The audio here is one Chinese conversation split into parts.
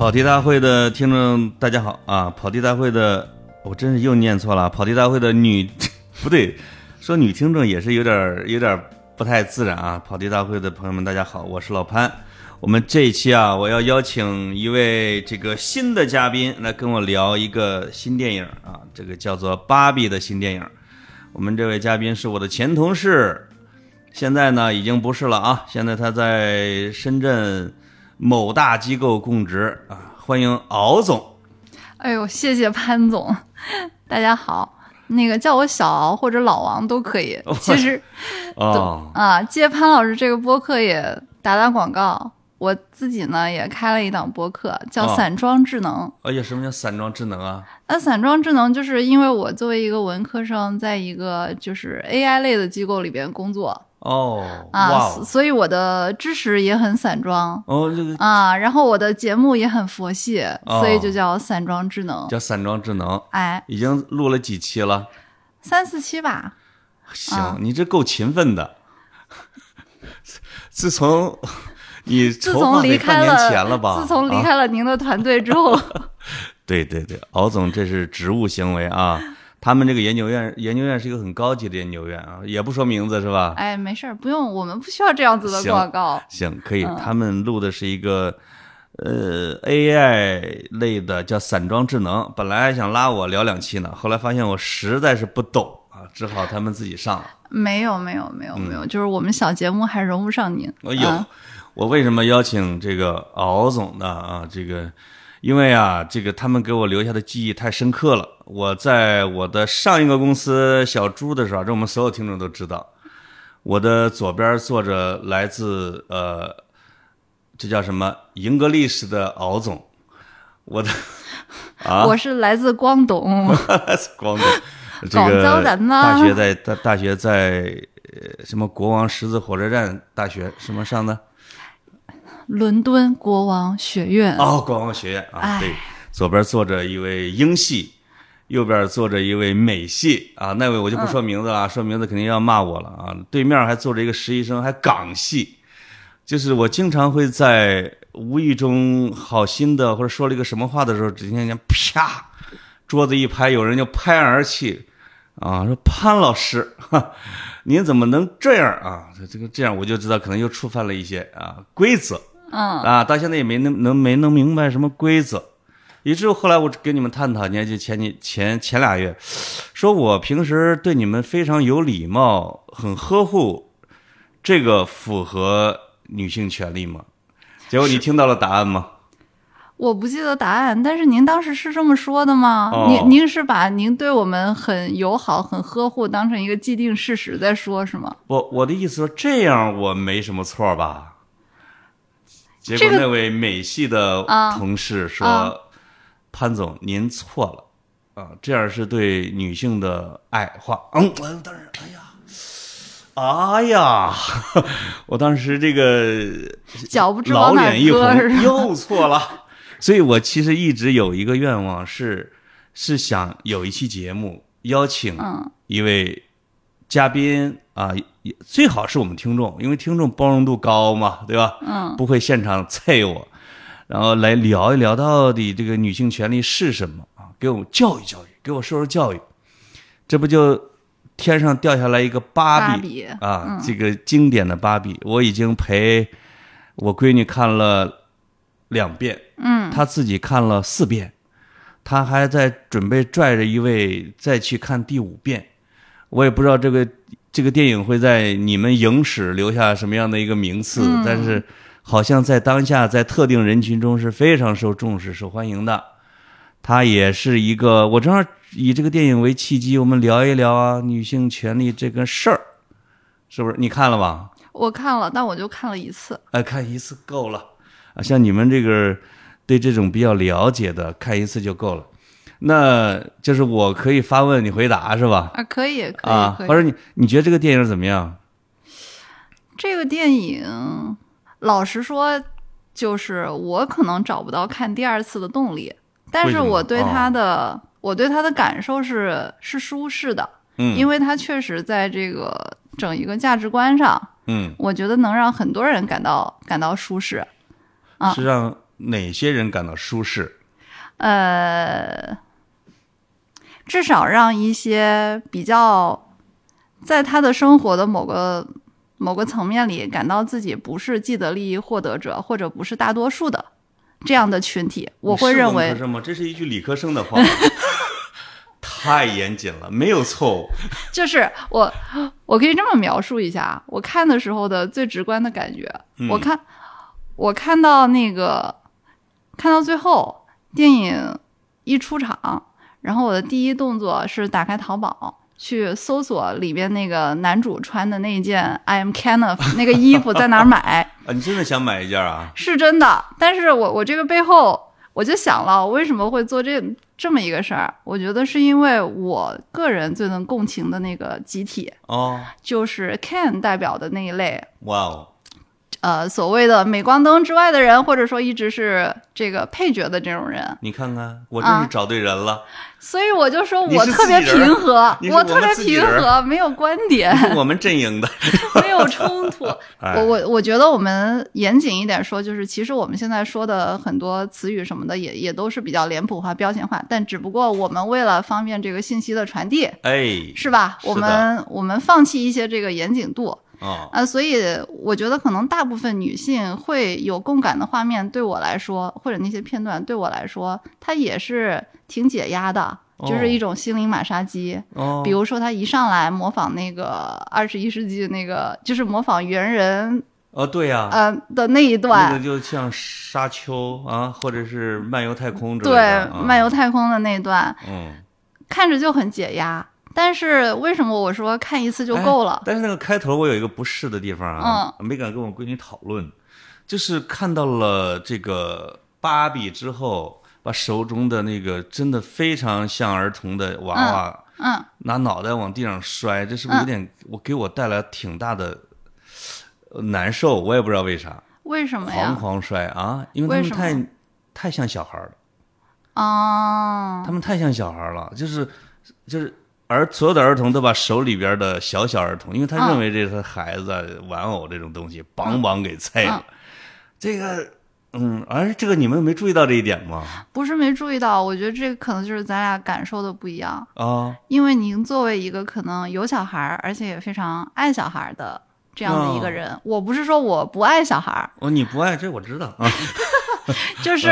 跑题大会的听众大家好啊！跑题大会的，我真是又念错了。跑题大会的女 不对，说女听众也是有点有点不太自然啊。跑题大会的朋友们大家好，我是老潘。我们这一期啊，我要邀请一位这个新的嘉宾来跟我聊一个新电影啊，这个叫做《芭比》的新电影。我们这位嘉宾是我的前同事，现在呢已经不是了啊，现在他在深圳。某大机构供职啊，欢迎敖总。哎呦，谢谢潘总，大家好，那个叫我小敖或者老王都可以。其实，哦啊，借潘老师这个播客也打打广告。我自己呢也开了一档播客，叫散装智能。哎呀，什么叫散装智能啊？那散装智能就是因为我作为一个文科生，在一个就是 AI 类的机构里边工作。哦啊，所以我的知识也很散装哦，这个啊，然后我的节目也很佛系，所以就叫散装智能，叫散装智能。哎，已经录了几期了？三四期吧。行，你这够勤奋的。自从你自从离开了吧？自从离开了您的团队之后，对对对，敖总这是职务行为啊。他们这个研究院，研究院是一个很高级的研究院啊，也不说名字是吧？哎，没事儿，不用，我们不需要这样子的广告。行，可以。他们录的是一个呃 AI 类的，叫散装智能。本来还想拉我聊两期呢，后来发现我实在是不懂啊，只好他们自己上了。没有，没有，没有，没有，就是我们小节目还容不上您。哎呦，我为什么邀请这个敖总呢？啊，这个。因为啊，这个他们给我留下的记忆太深刻了。我在我的上一个公司小朱的时候，这我们所有听众都知道，我的左边坐着来自呃，这叫什么？英格利什的敖总，我的 啊，我是来自广东，广东，广州人吗？大学在大大学在呃什么国王十字火车站大学什么上的？伦敦国王学院哦，国王学院啊，对，左边坐着一位英系，右边坐着一位美系啊，那位我就不说名字了，说名字肯定要骂我了啊。对面还坐着一个实习生，还港系，就是我经常会在无意中好心的或者说了一个什么话的时候，只听见啪，桌子一拍，有人就拍案而起，啊，说潘老师，您怎么能这样啊？这个这样我就知道可能又触犯了一些啊规则。嗯啊，到现在也没能能没弄明白什么规则，以至于后来我跟你们探讨，你看就前几前前俩月，说我平时对你们非常有礼貌，很呵护，这个符合女性权利吗？结果你听到了答案吗？我不记得答案，但是您当时是这么说的吗？您您是把您对我们很友好、很呵护当成一个既定事实在说，是吗？我我的意思说，这样我没什么错吧？结果那位美系的同事说：“潘总，您错了，啊，这样是对女性的爱化。”嗯，我当时，哎呀，哎呀，我当时这个 脚不知老脸一红，又错了。所以我其实一直有一个愿望，是是想有一期节目邀请一位嘉宾啊。最好是我们听众，因为听众包容度高嘛，对吧？嗯，不会现场啐我，然后来聊一聊到底这个女性权利是什么啊？给我教育教育，给我受受教育。这不就天上掉下来一个芭比啊？这个经典的芭比，我已经陪我闺女看了两遍，嗯，她自己看了四遍，她还在准备拽着一位再去看第五遍。我也不知道这个。这个电影会在你们影史留下什么样的一个名次？但是，好像在当下，在特定人群中是非常受重视、受欢迎的。它也是一个，我正好以这个电影为契机，我们聊一聊啊，女性权利这个事儿，是不是？你看了吧？我看了，但我就看了一次。哎，看一次够了啊！像你们这个对这种比较了解的，看一次就够了。那就是我可以发问，你回答是吧？啊，可以，可以。啊，或者你你觉得这个电影怎么样？这个电影，老实说，就是我可能找不到看第二次的动力。但是我对他的，我对他的感受是是舒适的。嗯。因为他确实在这个整一个价值观上，嗯，我觉得能让很多人感到感到舒适。啊，是让哪些人感到舒适？呃，至少让一些比较在他的生活的某个某个层面里感到自己不是既得利益获得者，或者不是大多数的这样的群体，我会认为什么？这是一句理科生的话，太严谨了，没有错误。就是我，我可以这么描述一下，我看的时候的最直观的感觉，我看我看到那个看到最后。电影一出场，然后我的第一动作是打开淘宝去搜索里边那个男主穿的那件 I am Kenneth 那个衣服在哪儿买 啊？你真的想买一件啊？是真的，但是我我这个背后我就想了，我为什么会做这这么一个事儿？我觉得是因为我个人最能共情的那个集体哦，就是 Ken 代表的那一类。哇哦。呃，所谓的镁光灯之外的人，或者说一直是这个配角的这种人，你看看，我真是找对人了。所以我就说我特别平和，我特别平和，没有观点。我们阵营的，没有冲突。我我我觉得我们严谨一点说，就是其实我们现在说的很多词语什么的，也也都是比较脸谱化、标签化，但只不过我们为了方便这个信息的传递，哎，是吧？我们我们放弃一些这个严谨度。啊，所以我觉得可能大部分女性会有共感的画面，对我来说，或者那些片段对我来说，它也是挺解压的，就是一种心灵马杀鸡。哦，比如说他一上来模仿那个二十一世纪那个，就是模仿猿人。哦，对呀。呃的那一段，那个就像沙丘啊，或者是漫游太空之类的。对，漫游太空的那一段，嗯，看着就很解压。但是为什么我说看一次就够了？但是那个开头我有一个不适的地方啊，没敢跟我闺女讨论，就是看到了这个芭比之后，把手中的那个真的非常像儿童的娃娃，嗯，拿脑袋往地上摔，这是不是有点我给我带来挺大的难受？我也不知道为啥。为什么呀？狂狂摔啊！因为他们太太像小孩了。哦。他们太像小孩了，就是就是。而所有的儿童都把手里边的小小儿童，因为他认为这是孩子玩偶这种东西，梆梆给拆了。这个，嗯，而这个你们没注意到这一点吗？不是没注意到，我觉得这个可能就是咱俩感受的不一样啊。因为您作为一个可能有小孩，而且也非常爱小孩的这样的一个人，我不是说我不爱小孩。哦，你不爱这我知道啊，就是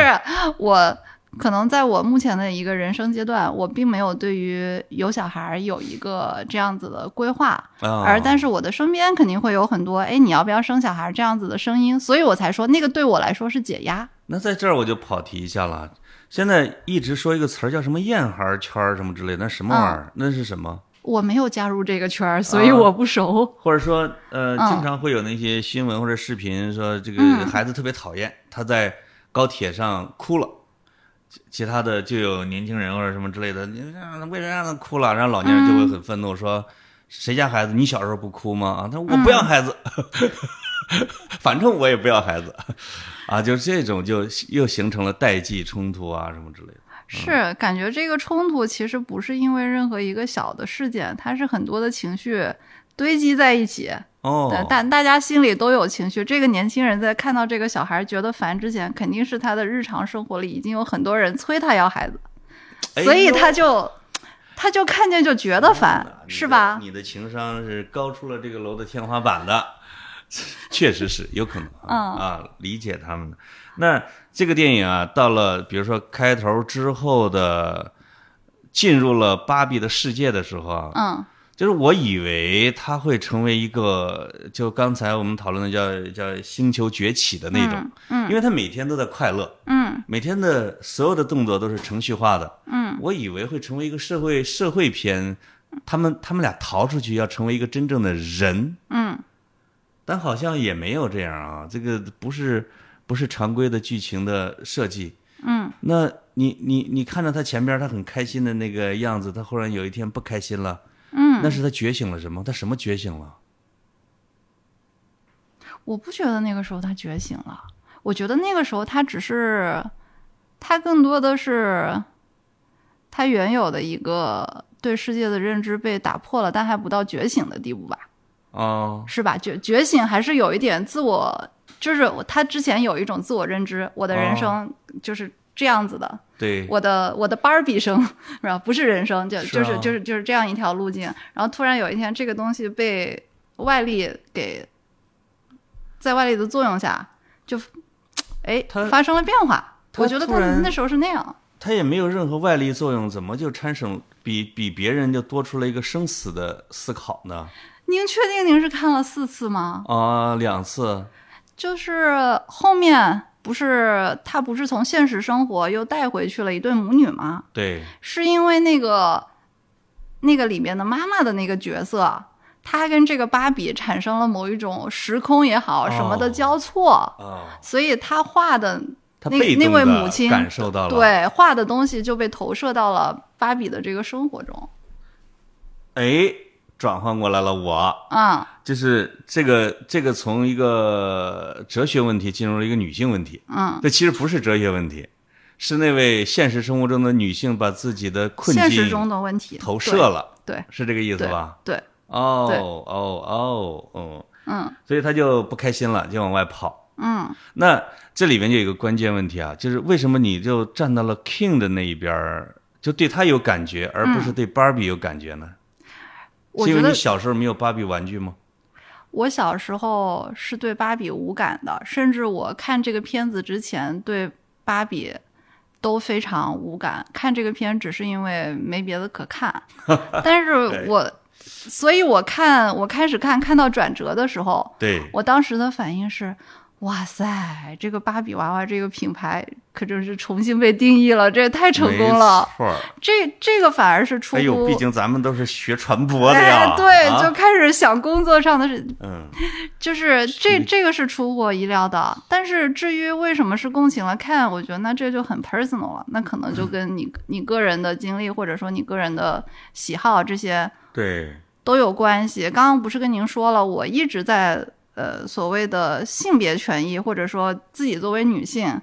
我。可能在我目前的一个人生阶段，我并没有对于有小孩有一个这样子的规划，而但是我的身边肯定会有很多，哎，你要不要生小孩这样子的声音，所以我才说那个对我来说是解压。那在这儿我就跑题一下了，现在一直说一个词儿叫什么“厌孩圈”什么之类，那什么玩意儿？那是什么？我没有加入这个圈儿，所以我不熟。或者说，呃，经常会有那些新闻或者视频说，这个孩子特别讨厌，他在高铁上哭了。其他的就有年轻人或者什么之类的，你让为啥让他哭了？然后老年人就会很愤怒，说：“谁家孩子？你小时候不哭吗？”啊，他说：“我不要孩子，反正我也不要孩子。”啊，就这种就又形成了代际冲突啊什么之类的。是感觉这个冲突其实不是因为任何一个小的事件，它是很多的情绪堆积在一起。哦，但大家心里都有情绪。这个年轻人在看到这个小孩觉得烦之前，肯定是他的日常生活里已经有很多人催他要孩子，所以他就他就看见就觉得烦，是吧？你的情商是高出了这个楼的天花板的，确实是有可能啊，理解他们的。那这个电影啊，到了比如说开头之后的进入了芭比的世界的时候啊，嗯。就是我以为它会成为一个，就刚才我们讨论的叫叫星球崛起的那种，嗯，因为他每天都在快乐，嗯，每天的所有的动作都是程序化的，嗯，我以为会成为一个社会社会片，他们他们俩逃出去要成为一个真正的人，嗯，但好像也没有这样啊，这个不是不是常规的剧情的设计，嗯，那你你你看着他前边他很开心的那个样子，他忽然有一天不开心了。嗯，那是他觉醒了什么？他什么觉醒了？我不觉得那个时候他觉醒了，我觉得那个时候他只是，他更多的是他原有的一个对世界的认知被打破了，但还不到觉醒的地步吧？哦，是吧？觉觉醒还是有一点自我就是他之前有一种自我认知，我的人生就是这样子的。对，我的我的芭比生是吧？不是人生，就就是啊就是就是这样一条路径。然后突然有一天，这个东西被外力给在外力的作用下，就哎它发生了变化。我觉得他那时候是那样。他也没有任何外力作用，怎么就产生比比别人就多出了一个生死的思考呢？您确定您是看了四次吗？啊，两次，就是后面不是他不是从现实生活又带回去了一对母女吗？对，是因为那个那个里面的妈妈的那个角色，她跟这个芭比产生了某一种时空也好什么的哦交错，啊，所以她画的那那位母亲感受到了，，对画的东西就被投射到了芭比的这个生活中。哎，转换过来了我，嗯，就是这个这个从一个哲学问题进入了一个女性问题，嗯，这其实不是哲学问题，是那位现实生活中的女性把自己的困现实中境的问题投射了，对是这个意思吧？对，哦哦哦哦，嗯。所以他就不开心了，就往外跑。嗯，那这里面就有一个关键问题啊，就是为什么你就站到了 King 的那一边儿，就对他有感觉，而不是对 Barbie 有感觉呢？嗯我觉得是因为你小时候没有芭比玩具吗？我小时候是对芭比无感的，甚至我看这个片子之前对芭比都非常无感。看这个片只是因为没别的可看，但是我，所以我看我开始看看到转折的时候，对，我当时的反应是。哇塞，这个芭比娃娃这个品牌可真是重新被定义了，这也太成功了。没错儿。这这个反而是出乎，哎呦，毕竟咱们都是学传播的呀，哎，对，啊就开始想工作上的事，嗯，就是这这个是出乎我意料的，但是至于为什么是共情了看，我觉得那这就很 personal 了，那可能就跟你你个人的经历或者说你个人的喜好这些对，都有关系。刚刚不是跟您说了，我一直在呃所谓的性别权益，或者说自己作为女性，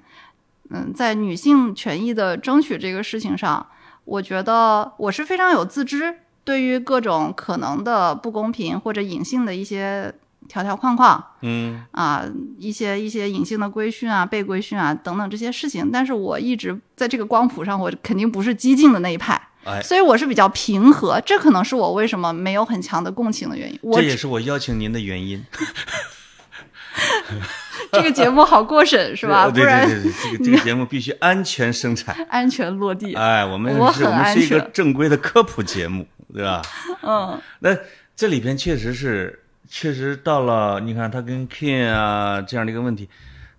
嗯，在女性权益的争取这个事情上，我觉得我是非常有自知，对于各种可能的不公平或者隐性的一些条条框框。嗯，啊，一些一些隐性的规训啊、被规训啊等等这些事情，但是我一直在这个光谱上，我肯定不是激进的那一派，哎，所以我是比较平和，这可能是我为什么没有很强的共情的原因。我这也是我邀请您的原因，这个节目好过审是吧？呃对不然对对对，这个这个节目必须安全生产。安全落地。哎，我们我们是一个正规的科普节目，对吧？嗯，那这里边确实是，确实到了，你看他跟 King 啊这样的一个问题，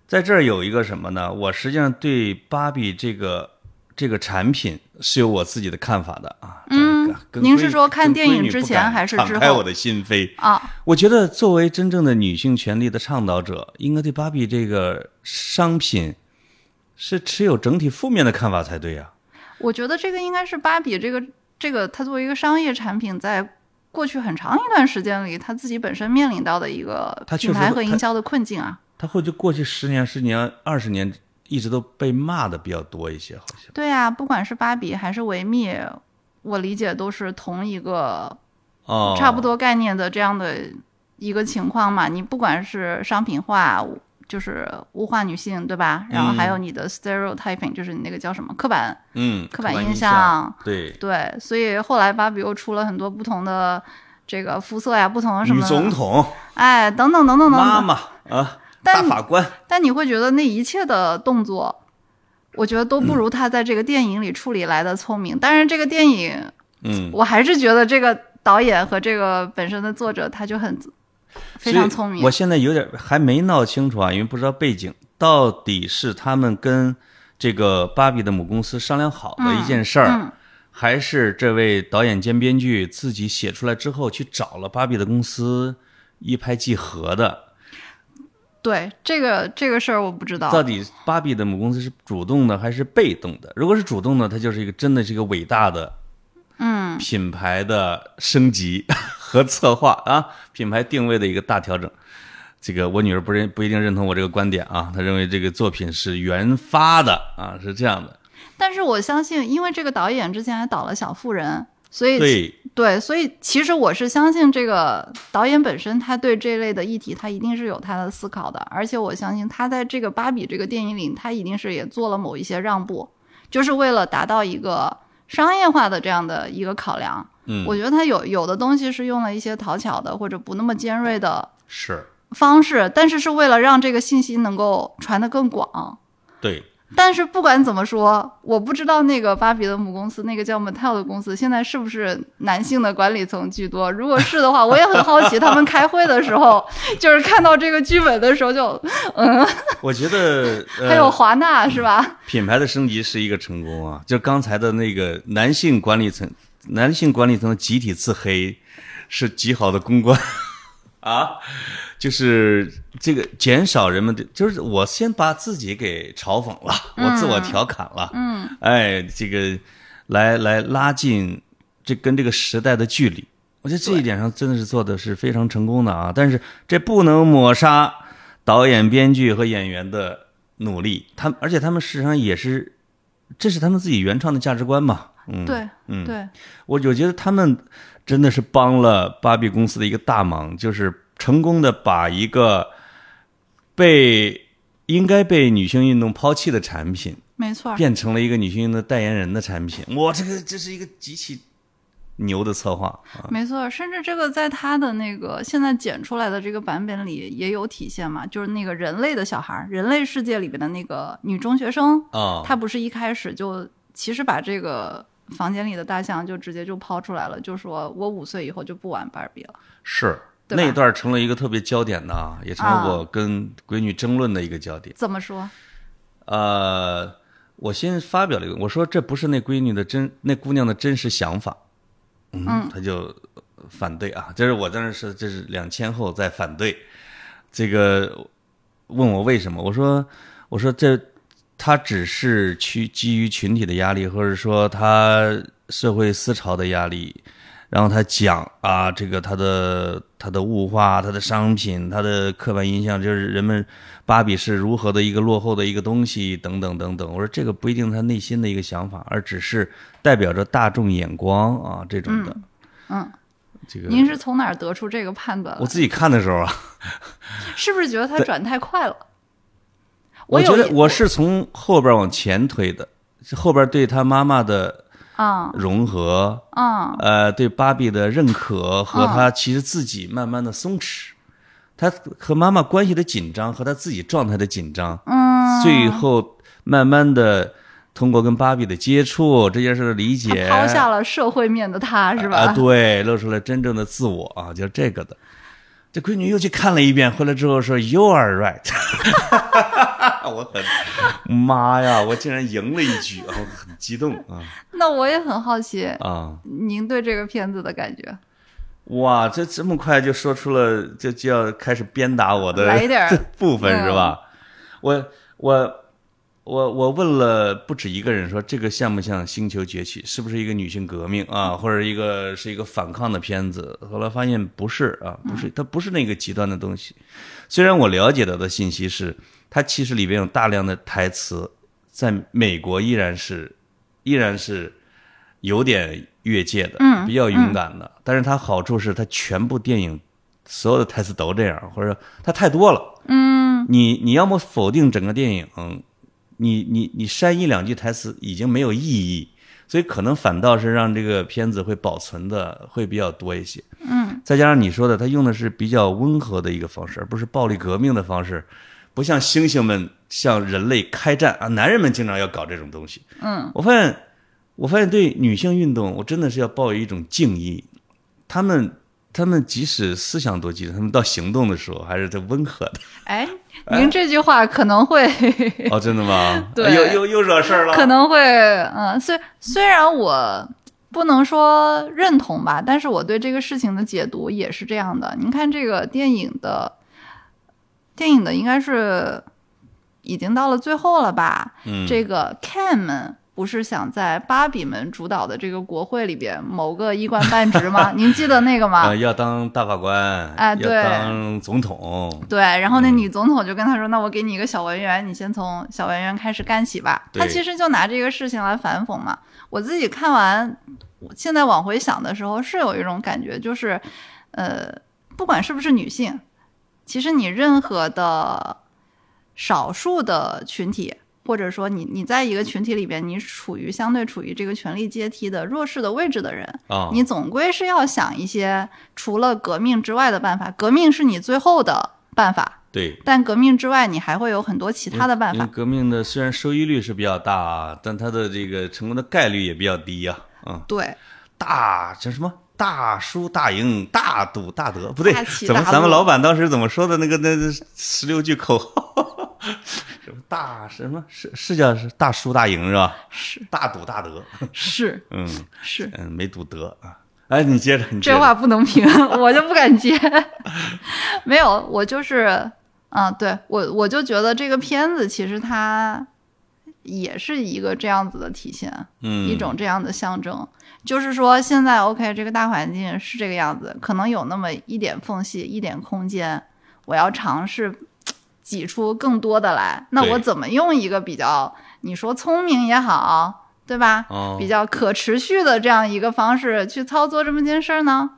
在这儿有一个什么呢？我实际上对芭比这个这个产品是有我自己的看法的啊。嗯您是说看电影之前还是之后敞开我的心扉。啊，我觉得作为真正的女性权利的倡导者，应该对芭比这个商品是持有整体负面的看法才对呀、我觉得这个应该是芭比这个这个它作为一个商业产品，在过去很长一段时间里，它自己本身面临到的一个品牌和营销的困境啊。它或者过去十年、十年、二十年一直都被骂的比较多一些，好像。对啊，不管是芭比还是维密，我理解都是同一个哦，差不。多概念的这样的一个情况嘛。你不管是商品化，就是物化女性，对吧？然后还有你的 stereotyping，就是你那个叫什么刻板嗯，刻板印印象对，对，所以后来芭比又出了很多不同的这个肤色呀，不同的什女么总统、哎，等等等等等等。妈妈啊，大但法官，但你会觉得那一切的动作，我觉得都不如他在这个电影里处理来的聪明。但是这个电影，嗯，我还是觉得这个导演和这个本身的作者他就很非常聪明我。现在有点还没闹清楚啊，因为不知道背景到底是他们跟这个芭比的母公司商量好的一件事儿，嗯还是这位导演兼编剧自己写出来之后去找了芭比的公司一拍即合的。对这个这个事儿我不知道。到底芭比的母公司是主动的还是被动的？如果是主动的，它就是一个真的是一个伟大的，嗯，品牌的升级 和策划啊，品牌定位的一个大调整。这个我女儿不认不一定认同我这个观点啊，她认为这个作品是原发的啊，是这样的。但是我相信，因为这个导演之前还导了《小妇人》，所以对对，所以其实我是相信这个导演本身，他对这类的议题，他一定是有他的思考的，而且我相信他在这个芭比这个电影里，他一定是也做了某一些让步，就是为了达到一个商业化的这样的一个考量。嗯，我觉得他有有的东西是用了一些讨巧的或者不那么尖锐的是，方式，但是是为了让这个信息能够传得更广。对，但是不管怎么说，我不知道那个芭比的母公司，那个叫 Mattel 的公司，现在是不是男性的管理层居多？如果是的话，我也很好奇，他们开会的时候，就是看到这个剧本的时候就，嗯，我觉得呃还有华纳是吧？品牌的升级是一个成功啊，就刚才的那个男性管理层，男性管理层的集体自黑，是极好的公关 啊，就是这个减少人们的，就是我先把自己给嘲讽了，我自我调侃了，嗯，哎，这个来来拉近这跟这个时代的距离，我觉得这一点上真的是做的是非常成功的啊，但是这不能抹杀导演、编剧和演员的努力，他们而且他们事实上也是，这是他们自己原创的价值观嘛，嗯，对，嗯，对，我我觉得他们真的是帮了芭比公司的一个大忙，就是成功的把一个被应该被女性运动抛弃的产品，没错。变成了一个女性运动代言人的产品。哇，这个这是一个极其牛的策划啊！没错，甚至这个在他的那个现在剪出来的这个版本里也有体现嘛，就是那个人类的小孩儿，人类世界里边的那个女中学生，啊，她不是一开始就其实把这个房间里的大象就直接就抛出来了，就说我五岁以后就不玩芭比了。是那一段成了一个特别焦点的啊，也成了我跟闺女争论的一个焦点。怎么说？呃，我先发表了一个，我说这不是那闺女的真，那姑娘的真实想法，嗯，她就反对啊，这是我当时是这是两千后在反对，这个问我为什么，我说我说这她只是去基于群体的压力，或者说她社会思潮的压力。然后他讲啊，这个他的他的物化，他的商品，他的刻板印象，就是人们芭比是如何的一个落后的一个东西，等等等等。我说这个不一定他内心的一个想法，而只是代表着大众眼光啊这种的。嗯，这个您是从哪儿得出这个判断？我自己看的时候啊，是不是觉得他转太快了？我觉得我是从后边往前推的，后边对他妈妈的啊融合，啊呃，对芭比的认可和他其实自己慢慢的松弛，他和妈妈关系的紧张和他自己状态的紧张，嗯，最后慢慢的通过跟芭比的接触这件事的理解，抛下了社会面的他是吧？啊，对，露出了真正的自我啊，就这个的。这闺女又去看了一遍，回来之后说 “You are right”，我很妈呀，我竟然赢了一局啊，我很激动啊 那我也很好奇，啊！您对这个片子的感觉？哇，这这么快就说出了，就就要开始鞭打我的部分是吧？我我我我问了不止一个人，说这个像不像《星球崛起》？是不是一个女性革命啊，或者一个是一个反抗的片子？后来发现不是啊，不是，它不是那个极端的东西。虽然我了解到的信息是，它其实里边有大量的台词，在美国依然是依然是有点越界的，嗯比较勇敢的。但是它好处是，它全部电影所有的台词都这样，或者说它太多了。嗯，你你要么否定整个电影，你你你删一两句台词已经没有意义，所以可能反倒是让这个片子会保存的会比较多一些。嗯，再加上你说的，他用的是比较温和的一个方式，而不是暴力革命的方式，不像猩猩们向人类开战啊，男人们经常要搞这种东西。嗯，我发现，我发现对女性运动，我真的是要抱有一种敬意。他们，他们即使思想多激进，他们到行动的时候还是在温和的。哎，您这句话可能会哦，真的吗？对又又又惹事儿了。可能会，嗯，虽虽然我不能说认同吧，但是我对这个事情的解读也是这样的。您看这个电影的，电影的应该是已经到了最后了吧？嗯，这个 Cam 不是想在芭比们主导的这个国会里边谋个一官半职吗？您记得那个吗？要当大法官，哎，对，当总统，对。然后那女总统就跟他说：“那我给你一个小文员，你先从小文员开始干起吧。”他其实就拿这个事情来反讽嘛。我自己看完，现在往回想的时候，是有一种感觉，就是，呃，不管是不是女性，其实你任何的少数的群体。或者说，你你在一个群体里边，你处于相对处于这个权力阶梯的弱势的位置的人，你总归是要想一些除了革命之外的办法。革命是你最后的办法，对。但革命之外，你还会有很多其他的办法。革命的虽然收益率是比较大，但它的这个成功的概率也比较低呀。嗯，对。大叫什么？大输大赢，大赌大得，不对，怎么咱们老板当时怎么说的？那个那十六句口号。什么大什么是是叫是大输大赢是吧？是大赌大得 是 嗯是嗯没赌得啊！哎，你接着，你这话不能评，我就不敢接。没有，我就是啊，对我我就觉得这个片子其实它也是一个这样子的体现，嗯，一种这样的象征，就是说现在 OK 这个大环境是这个样子，可能有那么一点缝隙，一点空间，我要尝试。挤出更多的来，那我怎么用一个比较你说聪明也好，对吧？比较可持续的这样一个方式去操作这么件事儿呢？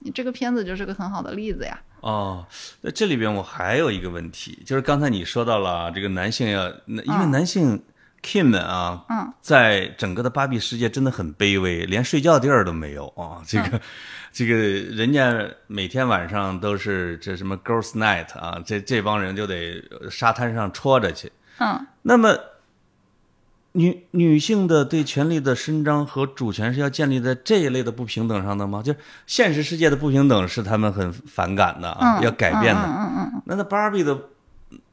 你这个片子就是个很好的例子呀。哦，那这里边我还有一个问题，就是刚才你说到了这个男性要，因为男性 Kim 们啊，嗯，在整个的芭比世界真的很卑微，连睡觉地儿都没有啊，这个。这个人家每天晚上都是这什么 Girls Night 啊，这这帮人就得沙滩上戳着去。嗯，那么女女性的对权力的伸张和主权是要建立在这一类的不平等上的吗？就是现实世界的不平等是他们很反感的啊，要改变的。嗯嗯嗯。那那芭比的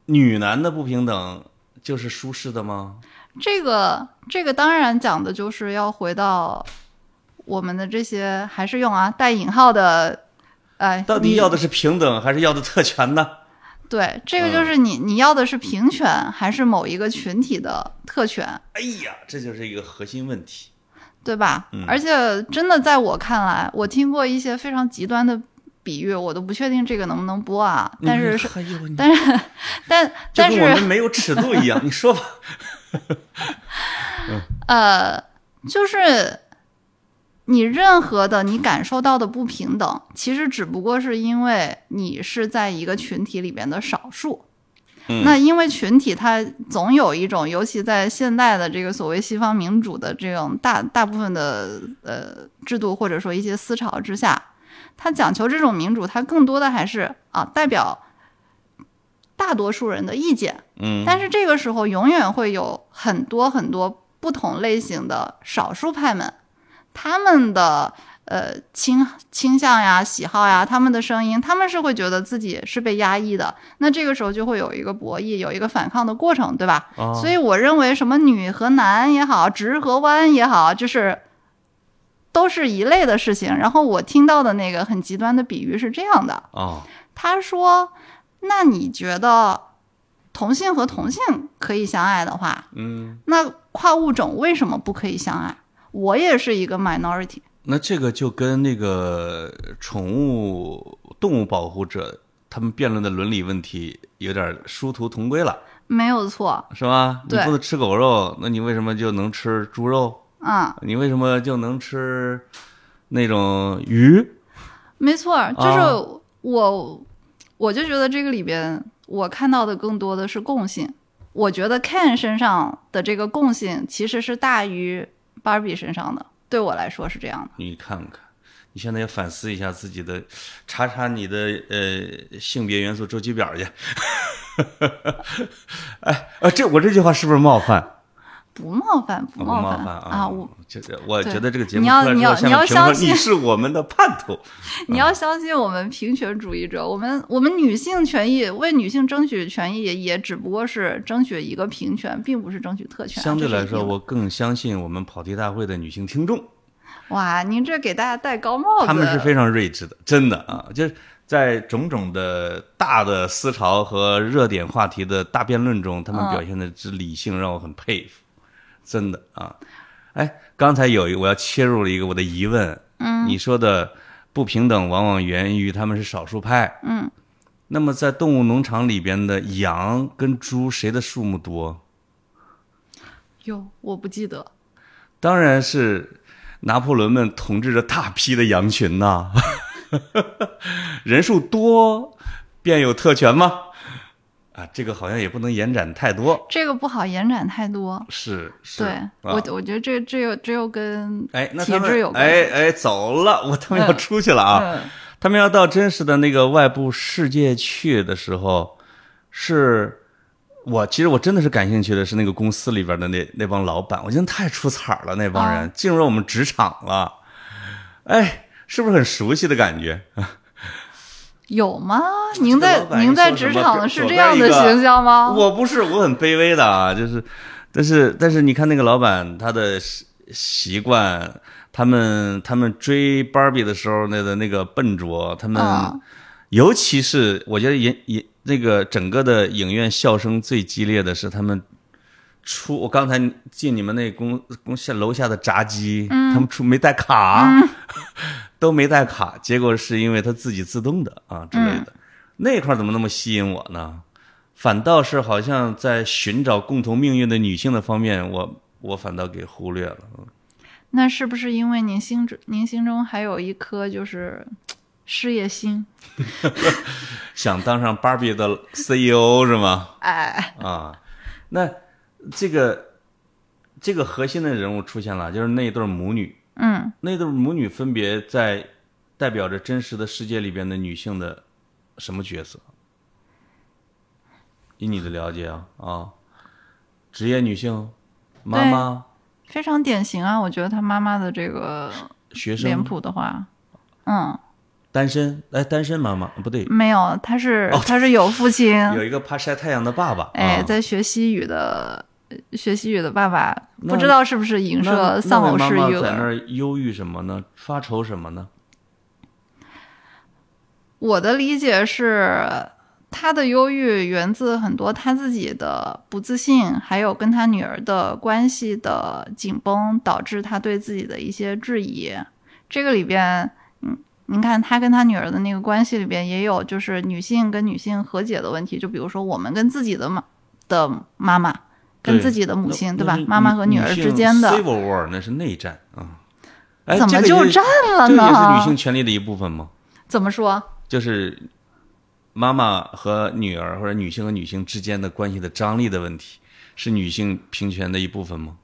女男的不平等就是舒适的吗？这个这个当然讲的就是要回到。我们的这些还是用啊带引号的，哎，到底要的是平等还是要的特权呢？对，这个就是你你要的是平权还是某一个群体的特权？哎呀，这就是一个核心问题，对吧？而且真的在我看来，我听过一些非常极端的比喻，我都不确定这个能不能播啊。但是是，但是 但 但是我们没有尺度一样，你说吧。呃，就是。你任何的你感受到的不平等，其实只不过是因为你是在一个群体里边的少数。那因为群体它总有一种，尤其在现代的这个所谓西方民主的这种大大部分的呃制度或者说一些思潮之下，它讲求这种民主，它更多的还是啊代表大多数人的意见。嗯，但是这个时候永远会有很多很多不同类型的少数派们。他们的呃倾倾向呀、喜好呀，他们的声音，他们是会觉得自己是被压抑的。那这个时候就会有一个博弈，有一个反抗的过程，对吧？所以我认为，什么女和男也好，直和弯也好，就是都是一类的事情。然后我听到的那个很极端的比喻是这样的他说：“那你觉得同性和同性可以相爱的话，嗯，那跨物种为什么不可以相爱？”我也是一个 minority，那这个就跟那个宠物动物保护者他们辩论的伦理问题有点殊途同归了，没有错，是吧？你不能吃狗肉，那你为什么就能吃猪肉？啊，你为什么就能吃那种鱼？没错，就是我，我就觉得这个里边我看到的更多的是共性。我觉得 Ken 身上的这个共性其实是大于。芭比身上的，对我来说是这样的。你看看，你现在要反思一下自己的，查查你的呃性别元素周期表去。哎，呃，这我这句话是不是冒犯？不冒犯，不冒犯啊！我觉得，我觉得这个节目你要你要你要相信你是我们的叛徒。你要相信我们平权主义者，我们我们女性权益为女性争取权益，也只不过是争取一个平权，并不是争取特权。相对来说，我更相信我们跑题大会的女性听众。哇，您这给大家戴高帽子！他们是非常睿智的，真的啊！就是在种种的大的思潮和热点话题的大辩论中，他们表现的之理性，让我很佩服。真的啊。哎，刚才有一我要切入了一个我的疑问，嗯你说的不平等往往源于他们是少数派。嗯，那么在动物农场里边的羊跟猪，谁的数目多？哟，我不记得。当然是拿破仑们统治着大批的羊群呐、人数多便有特权吗？啊，这个好像也不能延展太多。这个不好延展太多。是是，对啊我，我觉得这这有这又跟哎，体质有关系。哎哎走了，我他们要出去了啊！嗯他们要到真实的那个外部世界去的时候，是我其实我真的是感兴趣的是那个公司里边的那那帮老板，我觉得太出彩了，那帮人、啊进入了我们职场了，哎，是不是很熟悉的感觉？有吗？您在您在职场是这样的形象吗？我不是，我很卑微的啊，就是，但是但是你看那个老板他的习习惯，他们他们追芭比的时候那个那个笨拙，他们、嗯尤其是我觉得也也那个整个的影院笑声最激烈的是他们出，我刚才进你们那公公下楼下的炸鸡，嗯他们出没带卡，都没带卡，结果是因为他自己自动的啊之类的，那块儿怎么那么吸引我呢？反倒是好像在寻找共同命运的女性的方面，我我反倒给忽略了。那是不是因为您心中您心中还有一颗就是事业心？想当上芭比的 CEO 是吗？哎，啊，那这个这个核心的人物出现了，就是那一对母女，嗯，那对母女分别在代表着真实的世界里边的女性的什么角色？以你的了解啊啊，职业女性，妈妈、非常典型啊！我觉得她妈妈的这个学生脸、谱的话，嗯，单身，哎，单身妈妈不对，没有，他是、哦 他是有父亲，有一个怕晒太阳的爸爸，哎，啊、在学西语的学西语的爸爸，不知道是不是影射丧偶式育那位妈妈在那儿。忧郁什么呢？发愁什么呢？我的理解是，他的忧郁源自很多他自己的不自信，还有跟他女儿的关系的紧绷，导致他对自己的一些质疑。这个里边，嗯，您看他跟他女儿的那个关系里边，也有就是女性跟女性和解的问题。就比如说我们跟自己的妈的妈妈，跟自己的母亲，对吧？妈妈和女儿之间的，civil war 那是内战啊。哎怎么就占了呢这个也是女性权利的一部分吗？怎么说？就是妈妈和女儿或者女性和女性之间的关系的张力的问题，是女性平权的一部分吗？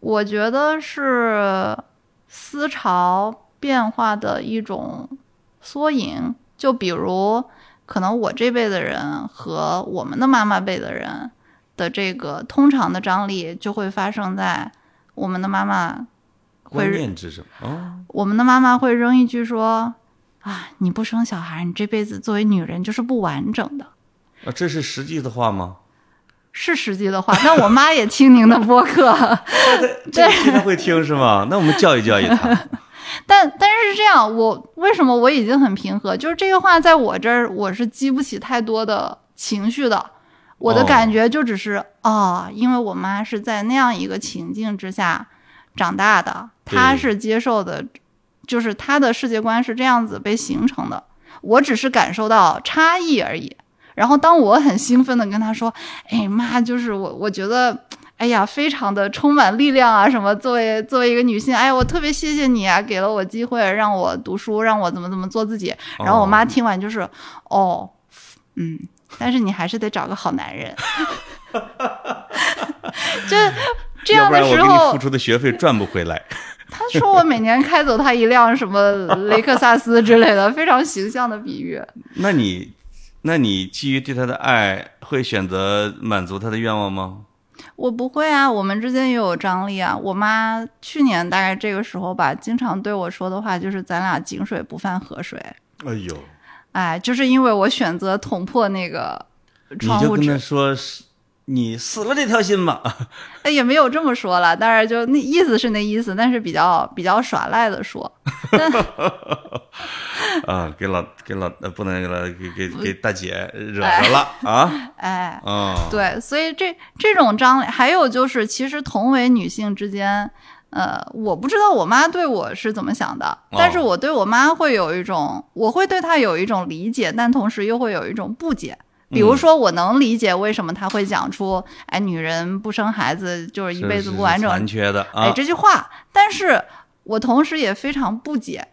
我觉得是思潮变化的一种缩影。就比如，可能我这辈的人和我们的妈妈辈的人的这个通常的张力，就会发生在我们的妈妈会，认知上哦，我们的妈妈会扔一句说：“啊，你不生小孩，你这辈子作为女人就是不完整的。”啊，这是实际的话吗？是实际的话，那我妈也听您的播客，这个他会听是吗？那我们教育教育他。但但是是这样，我为什么我已经很平和？就是这个话在我这儿，我是激不起太多的情绪的。我的哦感觉就只是啊、因为我妈是在那样一个情境之下长大的，她是接受的，就是她的世界观是这样子被形成的。我只是感受到差异而已。然后当我很兴奋的跟她说：“哎妈，就是我，我觉得。”哎呀，非常的充满力量啊！什么？作为作为一个女性，哎，我特别谢谢你啊，给了我机会让我读书，让我怎么怎么做自己。然后我妈听完就是，哦，嗯，但是你还是得找个好男人。就 这样的时候付，出的学费赚不回来。他说我每年开走他一辆什么雷克萨斯之类的，非常形象的比喻。那你，那你基于对他的爱，会选择满足他的愿望吗？我不会啊，我们之间也有张力啊。我妈去年大概这个时候吧，经常对我说的话就是“咱俩井水不犯河水”。哎呦，哎，就是因为我选择捅破那个窗户纸就跟他，说是，你死了这条心吧。哎，也没有这么说了，当然就那意思是那意思，但是比较比较耍赖的说。但 啊，给老给老呃不能给老给给给大姐惹着了啊！哎，嗯，对，所以这这种张脸，还有就是，其实同为女性之间，呃，我不知道我妈对我是怎么想的，但是我对我妈会有一种，我会对她有一种理解，但同时又会有一种不解。比如说，我能理解为什么他会讲出“哎，女人不生孩子就是一辈子不完整”残缺的哎这句话，但是我同时也非常不解。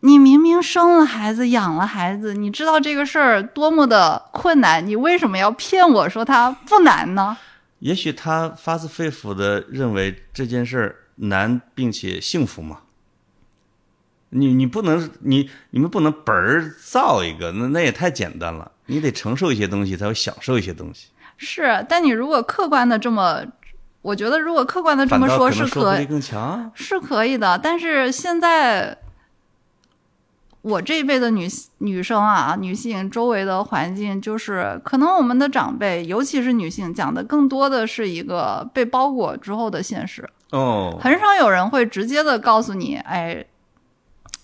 你明明生了孩子，养了孩子，你知道这个事儿多么的困难，你为什么要骗我说它不难呢？也许他发自肺腑的认为这件事儿难，并且幸福嘛。你你不能你你们不能本儿造一个，那那也太简单了。你得承受一些东西，才会享受一些东西。是，但你如果客观的这么，我觉得如果客观的这么说，是可更强是可以的。但是现在。我这一辈的女女生啊，女性周围的环境就是，可能我们的长辈，尤其是女性，讲的更多的是一个被包裹之后的现实。哦，很少有人会直接的告诉你，哎，